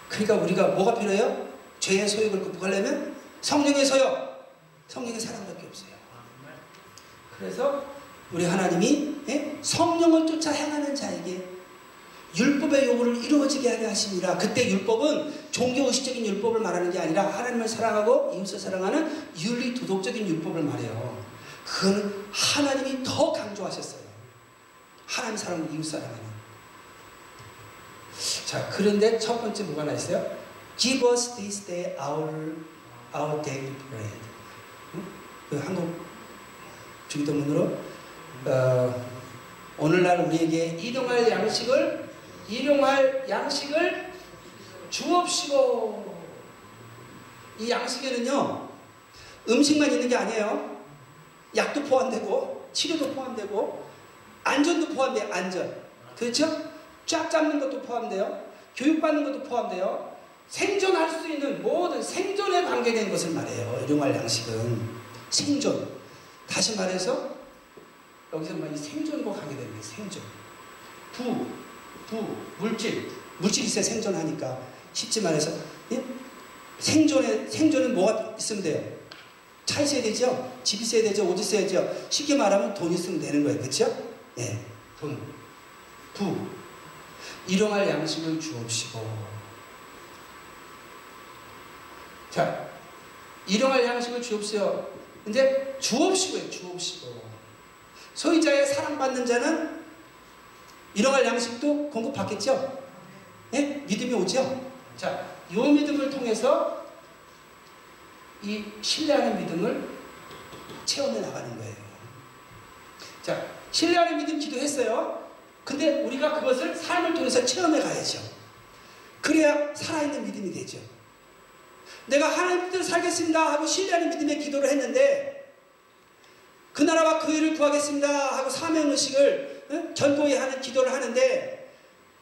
그러니까 우리가 뭐가 필요해요? 죄의 소욕을 극복하려면 성령의 소욕, 성령의 사랑밖에 없어요. 그래서 우리 하나님이 예? 성령을 쫓아 행하는 자에게 율법의 요구를 이루어지게 하려 하십니다. 그때 율법은 종교의식적인 율법을 말하는 게 아니라 하나님을 사랑하고 이웃을 사랑하는 윤리 도덕적인 율법을 말해요. 그건 하나님이 더 강조하셨어요. 하나님 사랑하고 이웃 사랑하는. 자, 그런데 첫 번째 뭐가 나 있어요? Give us this day our, our daily bread. 응? 그 한국 중동문으로 어, 오늘날 우리에게 일용할 양식을 일용할 양식을 주옵시고. 이 양식에는요 음식만 있는 게 아니에요. 약도 포함되고 치료도 포함되고 안전도 포함돼요 안전. 그렇죠? 쫙 잡는 것도 포함돼요. 교육받는 것도 포함돼요. 생존할 수 있는 모든 생존에 관계된 것을 말해요. 일용할 양식은. 생존. 다시 말해서 여기서 이 생존과 관계되는 게 생존. 부 부, 물질. 물질 있어야 생존하니까. 쉽지 말해서, 예? 생존에, 생존은 뭐가 있으면 돼요? 차 있어야 되죠? 집 있어야 되죠? 옷 있어야죠? 쉽게 말하면 돈 있으면 되는 거예요. 그쵸? 예. 돈. 부. 일용할 양식을 주옵시고. 자, 일용할 양식을 주옵시오. 근데 주옵시고요, 주옵시고. 소유자의 사랑받는 자는 일용할 양식도 공급받겠죠? 예? 믿음이 오죠? 자, 이 믿음을 통해서 이 신뢰하는 믿음을 체험해 나가는 거예요. 자, 신뢰하는 믿음 기도했어요. 근데 우리가 그것을 삶을 통해서 체험해 가야죠. 그래야 살아있는 믿음이 되죠. 내가 하나님 뜻대로 살겠습니다 하고 신뢰하는 믿음의 기도를 했는데 그 나라와 그 일을 구하겠습니다 하고 사명의식을 견고히 하는 기도를 하는데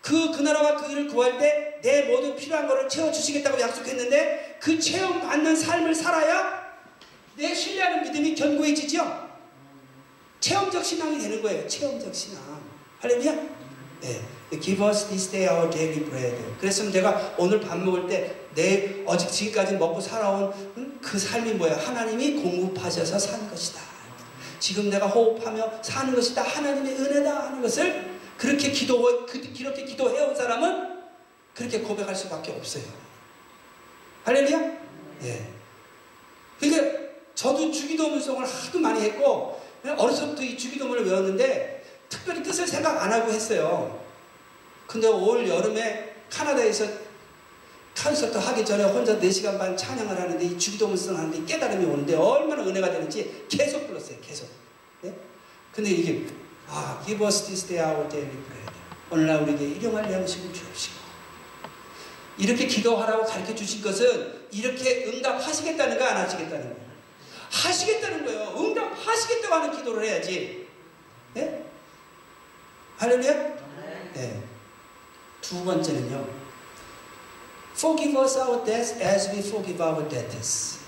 그, 그 나라와 그 일을 구할 때 내 모든 필요한 것을 채워주시겠다고 약속했는데 그 체험받는 삶을 살아야 내 신뢰하는 믿음이 견고해지죠? 체험적 신앙이 되는 거예요. 체험적 신앙. 할렐루야? 네. Give us this day our daily bread. 그래서 내가 오늘 밥 먹을 때 내 어제 지금까지 먹고 살아온 그 삶이 뭐야? 하나님이 공급하셔서 산 것이다. 지금 내가 호흡하며 사는 것이 다. 하나님의 은혜다 하는 것을 그렇게 기도, 그렇게 기도해온 사람은 그렇게 고백할 수밖에 없어요. 할렐루야? 예. 그러니까 저도 주기도문송을 하도 많이 했고, 어려서부터 이 주기도문을 외웠는데, 특별히 뜻을 생각 안 하고 했어요. 근데 올 여름에 카나다에서 콘서트 하기 전에 혼자 4시간 반 찬양을 하는데 이 주기도문성 하는데 깨달음이 오는데 얼마나 은혜가 되는지 계속 불렀어요. 계속. 네? 근데 이게 아, give us this day our daily bread. 오늘날 우리에게 일용할 양식을 주옵시고 이렇게 기도하라고 가르쳐 주신 것은 이렇게 응답하시겠다는 거 안 하시겠다는 거예요. 하시겠다는 거예요. 응답하시겠다고 하는 기도를 해야지. 네? 할렐루야? 네. 두 번째는요. Forgive us our debts as we forgive our debtors.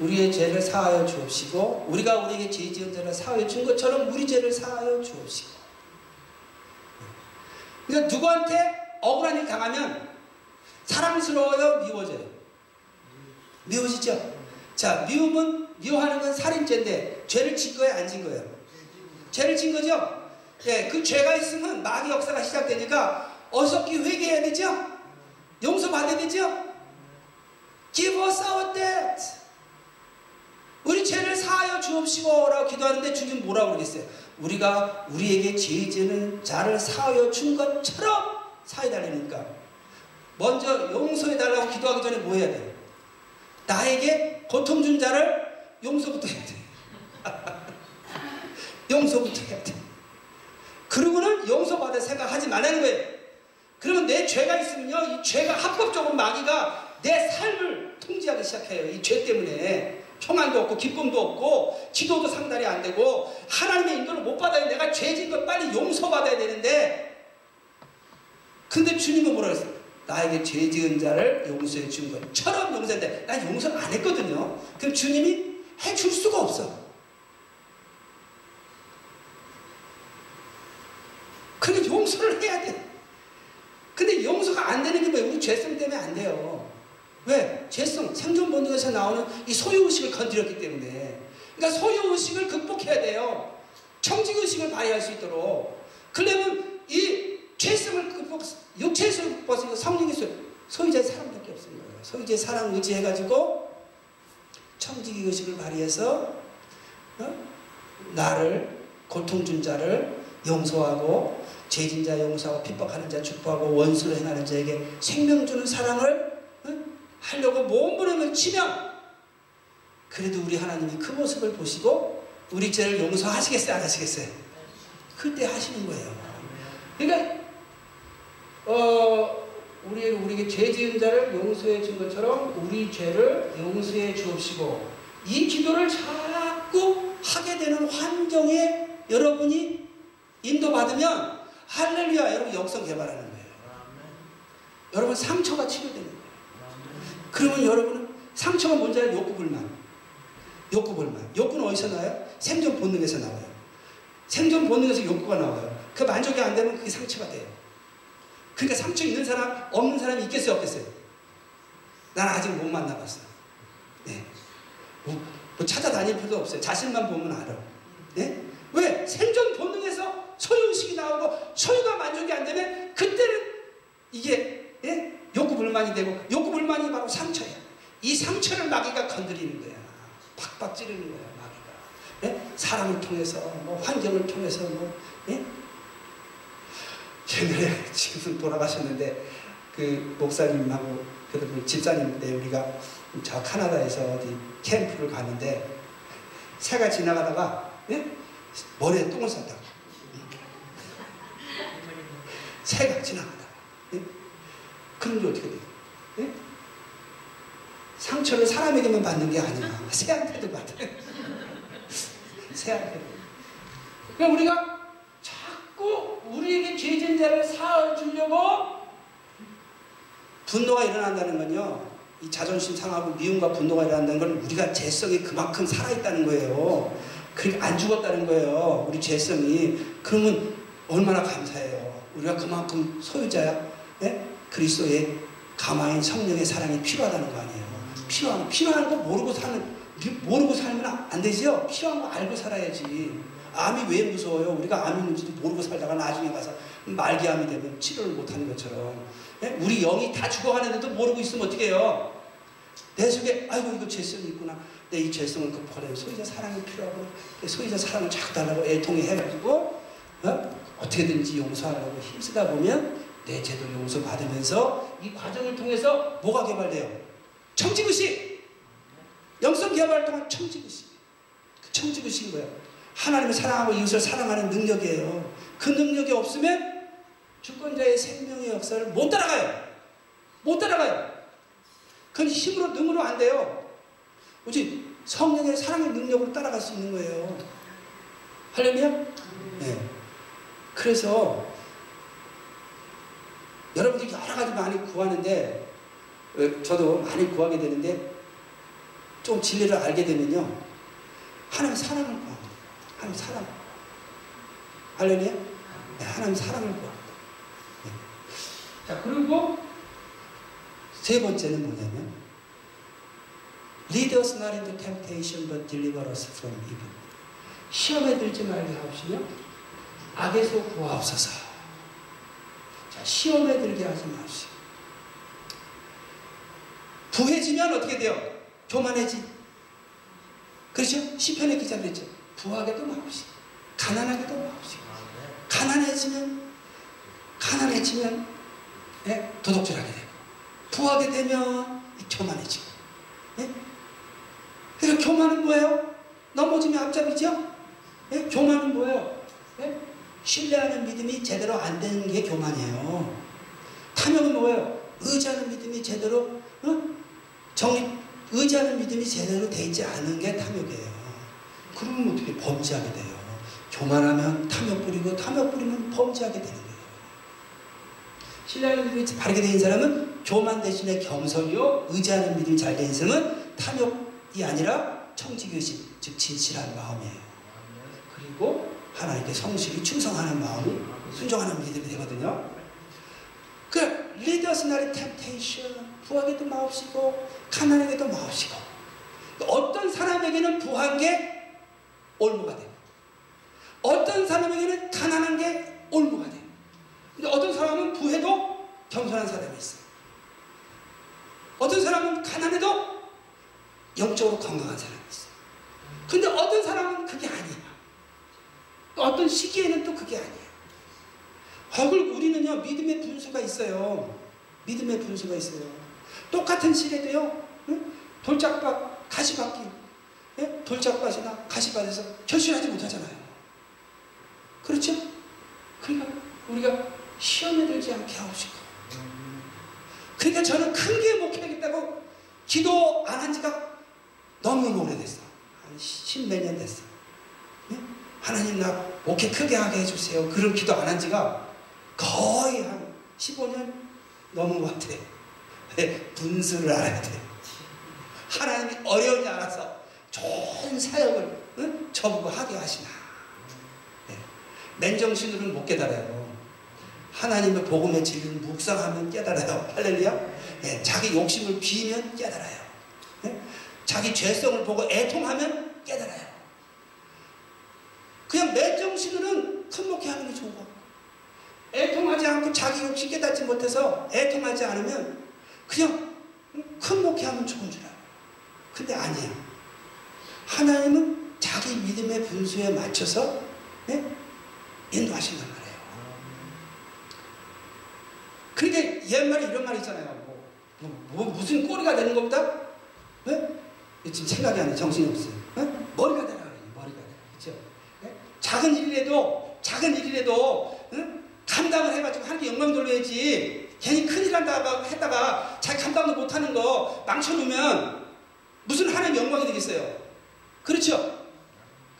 우리의 죄를 사하여 주옵시고 우리가 우리에게 죄 지은 자를 사하여 준 것처럼 우리 죄를 사하여 주옵시고. 그러니까 누구한테 억울한 일 당하면 사랑스러워요 미워져요? 미워지죠? 자 미움은 미워하는 건 살인죄인데 죄를 진 거예요 안 진 거예요? 죄를 진 거죠? 예, 그 죄가 있으면 마귀 역사가 시작되니까 어석히 회개해야 되죠? 용서받아야 되죠? Give us our debt. 우리 죄를 사하여 주옵시고 라고 기도하는데 주님 뭐라고 그러겠어요? 우리가 우리에게 죄 지는 자를 사하여 준 것처럼 사해달라니까 먼저 용서해달라고 기도하기 전에 뭐 해야 돼? 나에게 고통 준 자를 용서부터 해야 돼. 용서부터 해야 돼. 그리고는 용서받을 생각하지 말라는 거예요. 그러면 내 죄가 있으면요, 이 죄가 합법적으로 마귀가 내 삶을 통제하기 시작해요. 이 죄 때문에. 평안도 없고, 기쁨도 없고, 기도도 상달이 안 되고, 하나님의 인도를 못 받아야 내가 죄진 걸 빨리 용서받아야 되는데, 근데 주님은 뭐라 그랬어요? 나에게 죄 지은 자를 용서해 준 것처럼 용서했는데, 난 용서를 안 했거든요. 그럼 주님이 해줄 수가 없어. 그러니 용서를 해야 돼. 근데 용서가 안 되는 게 뭐예요? 우리 죄성 때문에 안 돼요. 왜? 죄성, 생존 본능에서 나오는 이 소유의식을 건드렸기 때문에. 그러니까 소유의식을 극복해야 돼요. 청직의식을 발휘할 수 있도록. 그러면 이 죄성을 극복, 육체에서 극복해서 성령에서 소유자의 사랑밖에 없는 거예요. 소유자의 사랑 의지해가지고 청지기 의식을 발휘해서 어? 나를 고통 준 자를 용서하고 죄진 자 용서하고 핍박하는 자 축복하고 원수를 행하는 자에게 생명 주는 사랑을 어? 하려고 몸부림을 치면 그래도 우리 하나님이 그 모습을 보시고 우리 죄를 용서하시겠어요? 안 하시겠어요? 그때 하시는 거예요. 그러니까 어 우리 우리에게 죄 지은 자를 용서해 준 것처럼 우리 죄를 용서해 주옵시고 이 기도를 자꾸 하게 되는 환경에 여러분이 인도받으면 할렐루야 여러분 영성 개발하는 거예요. 여러분 상처가 치료되는 거예요. 그러면 여러분은 상처가 뭔지 알아요? 욕구 불만. 욕구 불만. 욕구는 어디서 나와요? 생존 본능에서 나와요. 생존 본능에서 욕구가 나와요. 그 만족이 안 되면 그게 상처가 돼요. 그러니까 상처 있는 사람, 없는 사람이 있겠어요, 없겠어요? 난 아직 못 만나봤어. 네. 뭐, 뭐 찾아다닐 필요도 없어요. 자신만 보면 알아. 네? 왜? 생존 본능에서 소유의식이 나오고 소유가 만족이 안 되면 그때는 이게 예? 욕구 불만이 되고 욕구 불만이 바로 상처야. 이 상처를 마귀가 건드리는 거야. 팍팍 찌르는 거야, 마귀가. 예? 사람을 통해서, 뭐 환경을 통해서, 뭐, 예? 옛날에 지금 돌아가셨는데 그 목사님하고 그 집사님 때 우리가 저 카나다에서 어디 캠프를 가는데 새가 지나가다가 예? 머리에 똥을 쌌다고 새가 지나가다가 예? 그런 게 어떻게 돼요? 예? 상처를 사람에게만 받는 게 아니야 새한테도 받아요 새한테도 그러니까 우리가 자꾸 우리에게 죄진 자를 사주려고 분노가 일어난다는 건요. 이 자존심 상하고 미움과 분노가 일어난다는 건 우리가 죄성이 그만큼 살아있다는 거예요. 그러니까 안 죽었다는 거예요. 우리 죄성이. 그러면 얼마나 감사해요. 우리가 그만큼 소유자야. 네? 그리스도의 가마인 성령의 사랑이 필요하다는 거 아니에요. 필요한, 필요한 거 모르고 사는, 모르고 살면 안 되죠? 필요한 거 알고 살아야지. 암이 왜 무서워요? 우리가 암이 있는지도 모르고 살다가 나중에 가서 말기암이 되면 치료를 못하는 것처럼 예? 우리 영이 다 죽어가는데도 모르고 있으면 어떻게 해요? 내 속에 아이고 이거 죄성이 있구나 내 이 죄성을 극복하려면 소유자 사랑이 필요하고 소유자 사랑을 자꾸 달라고 애통해 해가지고 어? 어떻게든지 용서하려고 힘쓰다 보면 내 죄도 용서받으면서 이 과정을 통해서 뭐가 개발돼요? 청지구식 영성 개발 동안 청지구식 그 청지구식인 거예요 하나님을 사랑하고 이웃을 사랑하는 능력이에요. 그 능력이 없으면 주권자의 생명의 역사를 못 따라가요. 못 따라가요. 그건 힘으로 능으로 안 돼요. 오직 성령의 사랑의 능력으로 따라갈 수 있는 거예요. 할렐루야? 네. 그래서 여러분들이 여러 가지 많이 구하는데 어, 저도 많이 구하게 되는데 좀 진리를 알게 되면요. 하나님 사랑을 구합니다. 하나님 사랑. 할렐루야? 네, 하나님 사랑을 구합니다. 네. 자, 그리고 세 번째는 뭐냐면 Lead us not into temptation but deliver us from evil. 시험에 들지 말게 하옵시며 악에서 구하옵소서. 자, 시험에 들게 하지 마시오. 부해지면 어떻게 돼요? 교만해지. 그렇죠? 시편의 기자 그랬죠. 부하게도 마옵시고 가난하게도 마옵시고 가난해지면 가난해지면 예? 도둑질하게 되고 부하게 되면 교만해지고 예? 그러니까 교만은 뭐예요? 넘어지면 앞잡이죠? 예? 교만은 뭐예요? 예? 신뢰하는 믿음이 제대로 안 되는 게 교만이에요. 탐욕은 뭐예요? 의지하는 믿음이 제대로 어? 정리 의지하는 믿음이 제대로 돼 있지 않은 게 탐욕이에요. 그러면 어떻게 범죄하게 돼요? 교만하면 탐욕 부리고 탐욕 부리면 범죄하게 되는. 신뢰하는 믿음이 바르게 된 사람은 교만 대신에 겸손이요 의지하는 믿음이 잘 된 사람은 탐욕이 아니라 청지교식 즉 진실한 마음이에요. 그리고 하나님께 성실히 충성하는 마음이 순종하는 믿음이 되거든요. 그 lead us not. 부하게도 마옵시고 가난하게도 마옵시고 어떤 사람에게는 부한 게 올무가 되고 어떤 사람에게는 가난한 게 올무가 돼요. 근데 어떤 사람은 부해도 겸손한 사람이 있어요. 어떤 사람은 가난해도 영적으로 건강한 사람이 있어요. 근데 어떤 사람은 그게 아니야. 또 어떤 시기에는 또 그게 아니야. 혹을 우리는요, 믿음의 분수가 있어요. 믿음의 분수가 있어요. 똑같은 시대도요, 응? 돌짝밭, 가시밭기, 예? 돌짝밭이나 가시밭에서 결실하지 못하잖아요. 그렇죠? 그러니까 우리가 시험에 들지 않게 하옵시고. 그러니까 저는 크게 목회하겠다고 기도 안 한 지가 너무 오래됐어. 한 십몇 년 됐어. 예? 하나님 나 목회 크게 하게 해주세요. 그런 기도 안 한 지가 거의 한 15년 넘은 것 같아요. 네, 분수를 알아야 돼. 하나님이 어려운지 알아서 좋은 사역을 응? 저보고 하게 하시나. 네. 맨정신으로는 못 깨달아요. 하나님의 복음의 진리를 묵상하면 깨달아요. 할렐루야. 네. 자기 욕심을 비면 깨달아요. 네? 자기 죄성을 보고 애통하면 깨달아요. 그냥 맨정신으로는 큰 목회하는 게 좋은 거. 애통하지 않고 자기 욕심 깨닫지 못해서 애통하지 않으면 그냥 큰 목회하면 좋은 줄 알아요. 근데 아니야. 하나님은 자기 믿음의 분수에 맞춰서 네? 인도하신단 말이에요. 그러니까 옛말에 이런 말이 있잖아요. 뭐, 뭐, 뭐 무슨 꼬리가 되는 것보다 네? 지금 생각이 안 나. 정신이 없어요. 네? 머리가 되라 그래요. 머리가 되라. 그렇죠? 네? 작은 일이라도 작은 일이라도 응? 감당을 해가지고 하나님께 영광 돌려야지 괜히 큰일 한다가 했다가 자기 감당도 못하는 거 망쳐놓으면 무슨 하나님 영광이 되겠어요 그렇죠?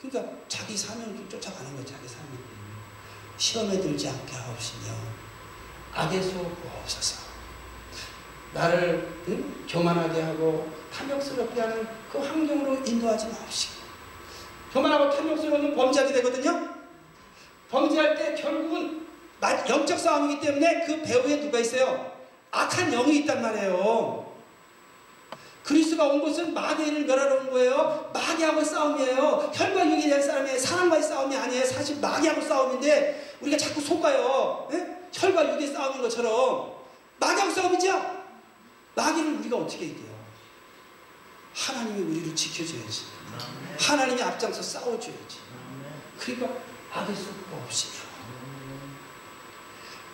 그러니까 자기 사명을 쫓아가는 거예요 자기 사명 시험에 들지 않게 하옵시며 악에서 구하옵소서 나를 응? 교만하게 하고 탐욕스럽게 하는 그 환경으로 인도하지 마옵시고 교만하고 탐욕스러우면 범죄하게 되거든요 범죄할 때 결국은 영적 싸움이기 때문에 그 배후에 누가 있어요? 악한 영이 있단 말이에요. 그리스가 온 것은 마귀를 멸하러 온 거예요. 마귀하고 싸움이에요. 혈과 육에 대한 싸움이 사람과의 싸움이 아니에요. 사실 마귀하고 싸움인데 우리가 자꾸 속아요. 에? 혈과 육의 싸움인 것처럼 마귀하고 싸움이죠. 마귀를 우리가 어떻게 이겨요? 하나님이 우리를 지켜줘야지. 하나님이 앞장서 싸워줘야지. 그러니까 악의 수 없이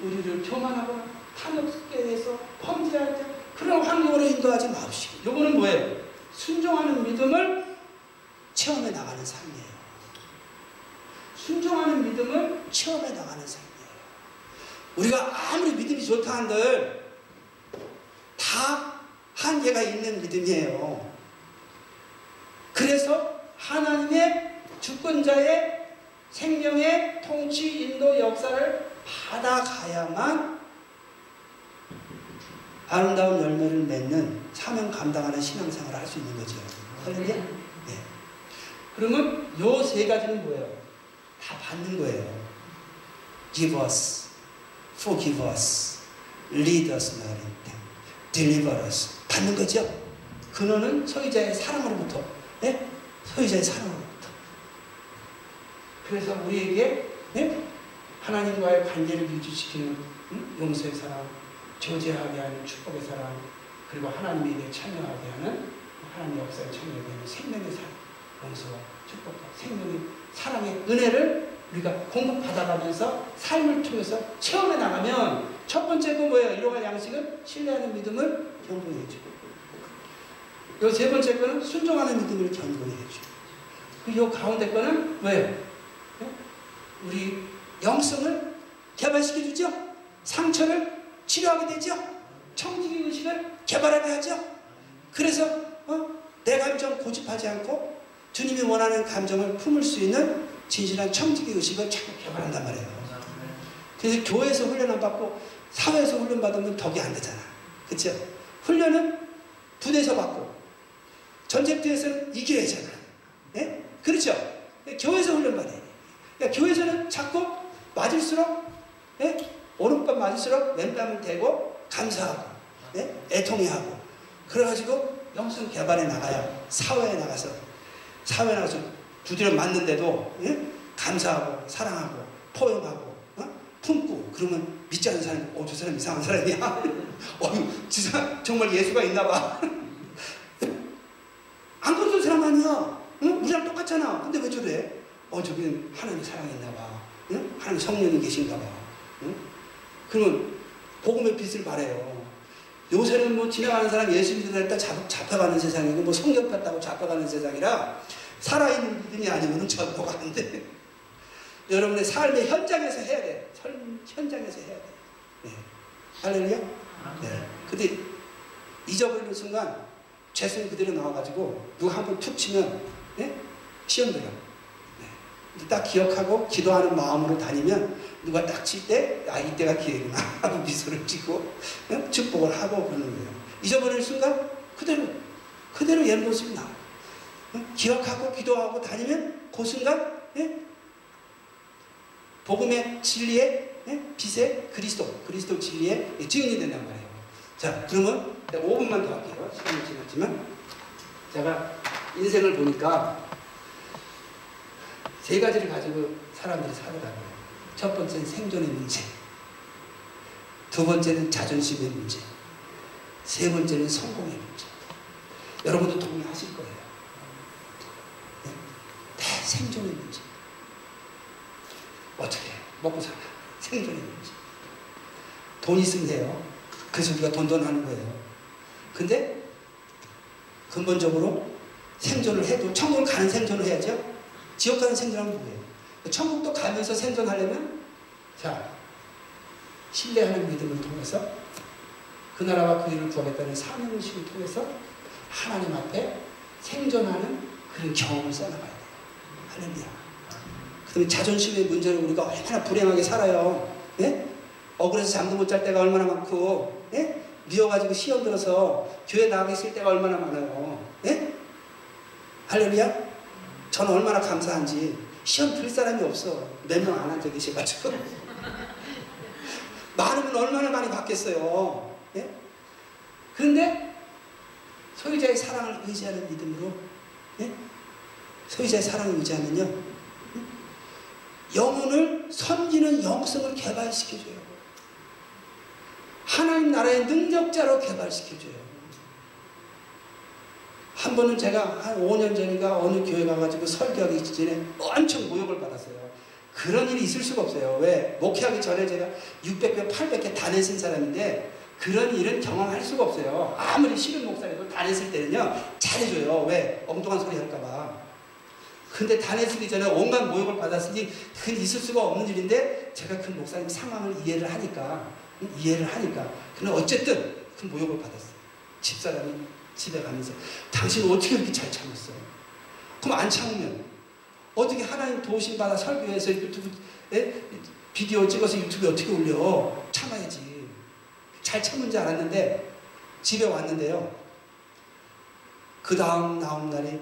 우리를 교만하고 탐욕스럽해서 범죄할 때 그런 환경으로 인도하지 마옵시고 요거는 뭐예요? 순종하는 믿음을 체험해 나가는 삶이에요. 순종하는 믿음을 체험해 나가는 삶이에요. 우리가 아무리 믿음이 좋다 한들 다 한계가 있는 믿음이에요. 그래서 하나님의 주권자의 생명의 통치, 인도, 역사를 받아가야만 아름다운 열매를 맺는 사명 감당하는 신앙생활을 할 수 있는 거죠. 할렐루야? 네. 그러면 요 세 가지는 뭐예요? 다 받는 거예요. Give us, forgive us, lead us not in t deliver us. 받는 거죠. 근원은 소유자의 사랑으로부터, 네? 소유자의 사랑으로부터. 그래서 우리에게 네? 하나님과의 관계를 유지시키는 응? 용서의 사랑, 저제하게 하는 축복의 사랑, 그리고 하나님의 일에 참여하게 하는 하나님 역사에 참여하게 하는 생명의 사랑, 용서와 축복과 생명의 사랑의 은혜를 우리가 공급받아가면서 삶을 통해서 체험해 나가면 첫 번째 거 뭐예요? 이러한 양식은 신뢰하는 믿음을 경고해주고 요 세 번째 거는 순종하는 믿음을 경고해주고 요 가운데 거는 뭐예요? 우리 영성을 개발시켜 주죠. 상처를 치료하게 되죠. 청지기 의식을 개발하게 하죠. 그래서 어? 내 감정 고집하지 않고 주님이 원하는 감정을 품을 수 있는 진실한 청지기 의식을 자꾸 개발한단 말이에요. 그래서 교회에서 훈련 안 받고 사회에서 훈련 받으면 덕이 안 되잖아. 그렇죠? 훈련은 부대에서 받고 전쟁터에서는 이겨야 잖아. 네? 그렇죠? 교회에서 훈련 받아야 돼. 그러니까 교회에서는 자꾸 맞을수록 예? 오른밤 맞을수록 왼밤을 대고 감사하고 예? 애통해하고 그래가지고 영성 개발에 나가야 사회에 나가서 사회에 나가서 두드려 맞는데도 예? 감사하고 사랑하고 포용하고 어? 품고 그러면 믿지 않는 사람이 어저 사람 이상한 사람이야 어휴 진짜 정말 예수가 있나 봐 안 그런 사람 아니야 응? 우리랑 똑같잖아 근데 왜 저래 어 저기는 하나님 사랑이 있나 봐 응? 하나님 성령이 계신가 봐 응? 그러면 복음의 빛을 발해요 요새는 뭐 지나가는 사람 예수 믿으니까 잡혀가는 세상이고 뭐 성경 폈다고 잡혀가는 세상이라 살아있는 믿음이 아니면 전도가 안 돼. 여러분의 삶의 현장에서 해야 돼. 현장에서 해야 돼. 네. 할렐루야? 네. 근데 잊어버리는 순간 죄성 그대로 나와가지고 누가 한번 툭 치면 네? 시험 들어. 네. 딱 기억하고 기도하는 마음으로 다니면 누가 딱 칠 때, 아, 이때가 기회구나. 하고 미소를 짓고, 어? 축복을 하고 그러는 거예요. 잊어버리는 순간, 그대로, 그대로 옛 모습이 나와요. 어? 기억하고 기도하고 다니면 그 순간, 예? 복음의 진리의 예? 빛의 그리스도, 그리스도 진리의 증인이 된단 말이에요. 자, 그러면 5분만 더 할게요. 시간이 지났지만. 제가 인생을 보니까 세 가지를 가지고 사람들이 살아가고요. 첫 번째는 생존의 문제. 두 번째는 자존심의 문제. 세 번째는 성공의 문제. 여러분도 동의하실 거예요. 네? 생존의 문제. 어떻게 먹고 살아? 생존의 문제. 돈 있으면 돼요. 그래서 우리가 돈돈 하는 거예요. 근데 근본적으로 생존을 해도 천국을 가는 생존을 해야죠. 지옥 가는 생존하면 뭐예요? 천국도 가면서 생존하려면 자 신뢰하는 믿음을 통해서 그 나라와 그 일을 구하겠다는 사명의식을 통해서 하나님 앞에 생존하는 그런 경험을 써나가야 돼요. 할렐루야. 그 다음에 자존심의 문제로 우리가 얼마나 불행하게 살아요. 예? 억울해서 잠도 못 잘 때가 얼마나 많고, 예? 미워가지고 시험 들어서 교회 나가기 싫을 때가 얼마나 많아요. 예? 할렐루야? 저는 얼마나 감사한지 시험 들 사람이 없어. 몇 명 안 앉아 계셔가지고. 많으면 얼마나 많이 받겠어요. 예? 그런데 소유자의 사랑을 의지하는 믿음으로 예? 소유자의 사랑을 의지하면요. 영혼을 섬기는 영성을 개발시켜줘요. 하나님 나라의 능력자로 개발시켜줘요. 한 번은 제가 한 5년 전인가 어느 교회 가가지고 설교하기 전에 엄청 모욕을 받았어요. 그런 일이 있을 수가 없어요. 왜? 목회하기 전에 제가 600개, 800개 다 냈은 사람인데 그런 일은 경험할 수가 없어요. 아무리 싫은 목사라도 다 냈을 때는요, 잘해줘요. 왜? 엉뚱한 소리 할까봐. 근데 다 냈기 전에 온갖 모욕을 받았으니 그건 있을 수가 없는 일인데 제가 그 목사님 상황을 이해를 하니까, 이해를 하니까. 근데 어쨌든 그 모욕을 받았어요. 집사람이 집에 가면서 당신 어떻게 이렇게 잘 참았어? 그럼 안 참으면 어떻게 하나님 도우심 받아 설교해서 유튜브 에? 비디오 찍어서 유튜브에 어떻게 올려? 참아야지. 잘 참은 줄 알았는데 집에 왔는데요. 그 다음 다음 날에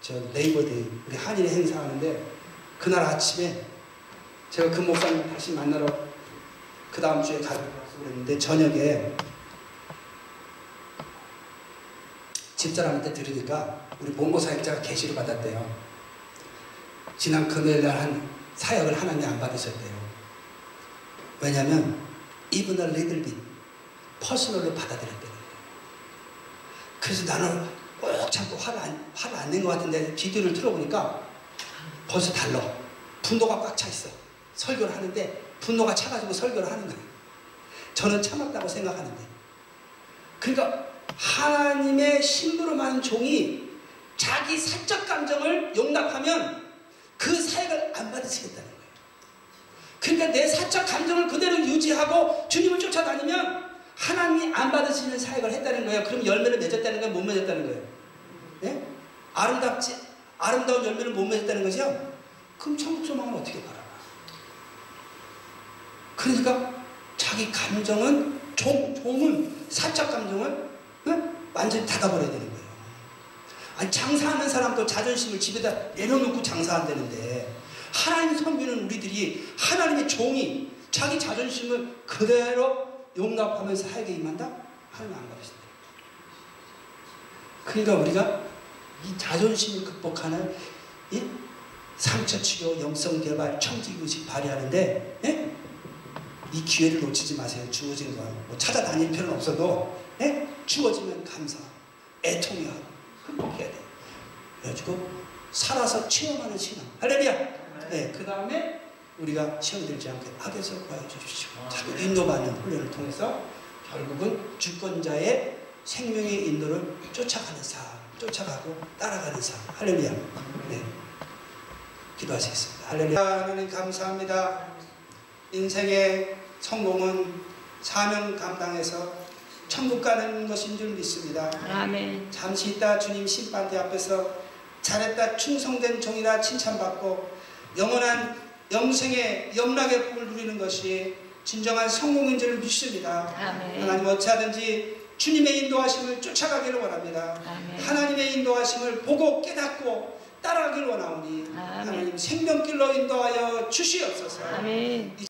저 네이버데이 우리 한일 행사하는데 그날 아침에 제가 그 목사님 다시 만나러 그 다음 주에 가기로 그랬는데 저녁에 집사람한테 들으니까 우리 본고 사역자가 계시를 받았대요. 지난 금요일 날 한 사역을 하나님 안 받으셨대요. 왜냐면 little bit 퍼스널로 받아들였대요. 그래서 나는 꼭 참고 화를 안, 화를 안 낸 것 같은데 비디오를 틀어보니까 벌써 달러. 분노가 꽉 차 있어. 설교를 하는데 분노가 차가지고 설교를 하는 거예요. 저는 참았다고 생각하는데. 그러니까 하나님의 많은 종이 자기 사적 감정을 용납하면 그 사역을 안 받으시겠다는 거예요. 그러니까 내 사적 감정을 그대로 유지하고 주님을 쫓아다니면 하나님이 안 받으시는 사역을 했다는 거예요. 그럼 열매를 맺었다는 거예요? 못 맺었다는 거예요? 예? 아름답지, 아름다운 열매를 못 맺었다는 거죠? 그럼 천국 소망을 어떻게 바라봐? 그러니까 자기 감정은 종, 종은 사적 감정을 응? 완전히 닫아버려야 되는 거예요. 아니 장사하는 사람도 자존심을 집에다 내려놓고 장사한다는데 하나님 섬기는 우리들이 하나님의 종이 자기 자존심을 그대로 용납하면서 하에게 임한다? 하나님 안 그러신다. 그러니까 우리가 이 자존심을 극복하는 이 상처 치료, 영성 개발, 청지 의식 발휘하는데 예? 이 기회를 놓치지 마세요. 주어진 거. 뭐 찾아다닐 필요는 없어도 예? 주어지면 감사, 애통해하고 극복해야 돼. 그래가지고 살아서 체험하는 신앙. 할렐루야. 네, 그 다음에 우리가 시험 들지 않게 악에서 구하여 주십시오. 자꾸 인도받는 훈련을 통해서 결국은 주권자의 생명의 인도를 쫓아가는 삶, 쫓아가고 따라가는 삶. 할렐루야. 네. 기도하시겠습니다. 할렐루야. 하나님 감사합니다. 인생의 성공은 사명 감당해서 천국 가는 것인 줄 믿습니다. 아멘. 잠시 있다 주님 심판대 앞에서 잘했다 충성된 종이라 칭찬받고 영원한 영생의 영락의 복을 누리는 것이 진정한 성공인 줄 믿습니다. 아멘. 하나님 어찌하든지 주님의 인도하심을 쫓아가기를 원합니다. 아멘. 하나님의 인도하심을 보고 깨닫고 따라가기를 원하오니 아멘. 하나님 생명길로 인도하여 주시옵소서. 아멘.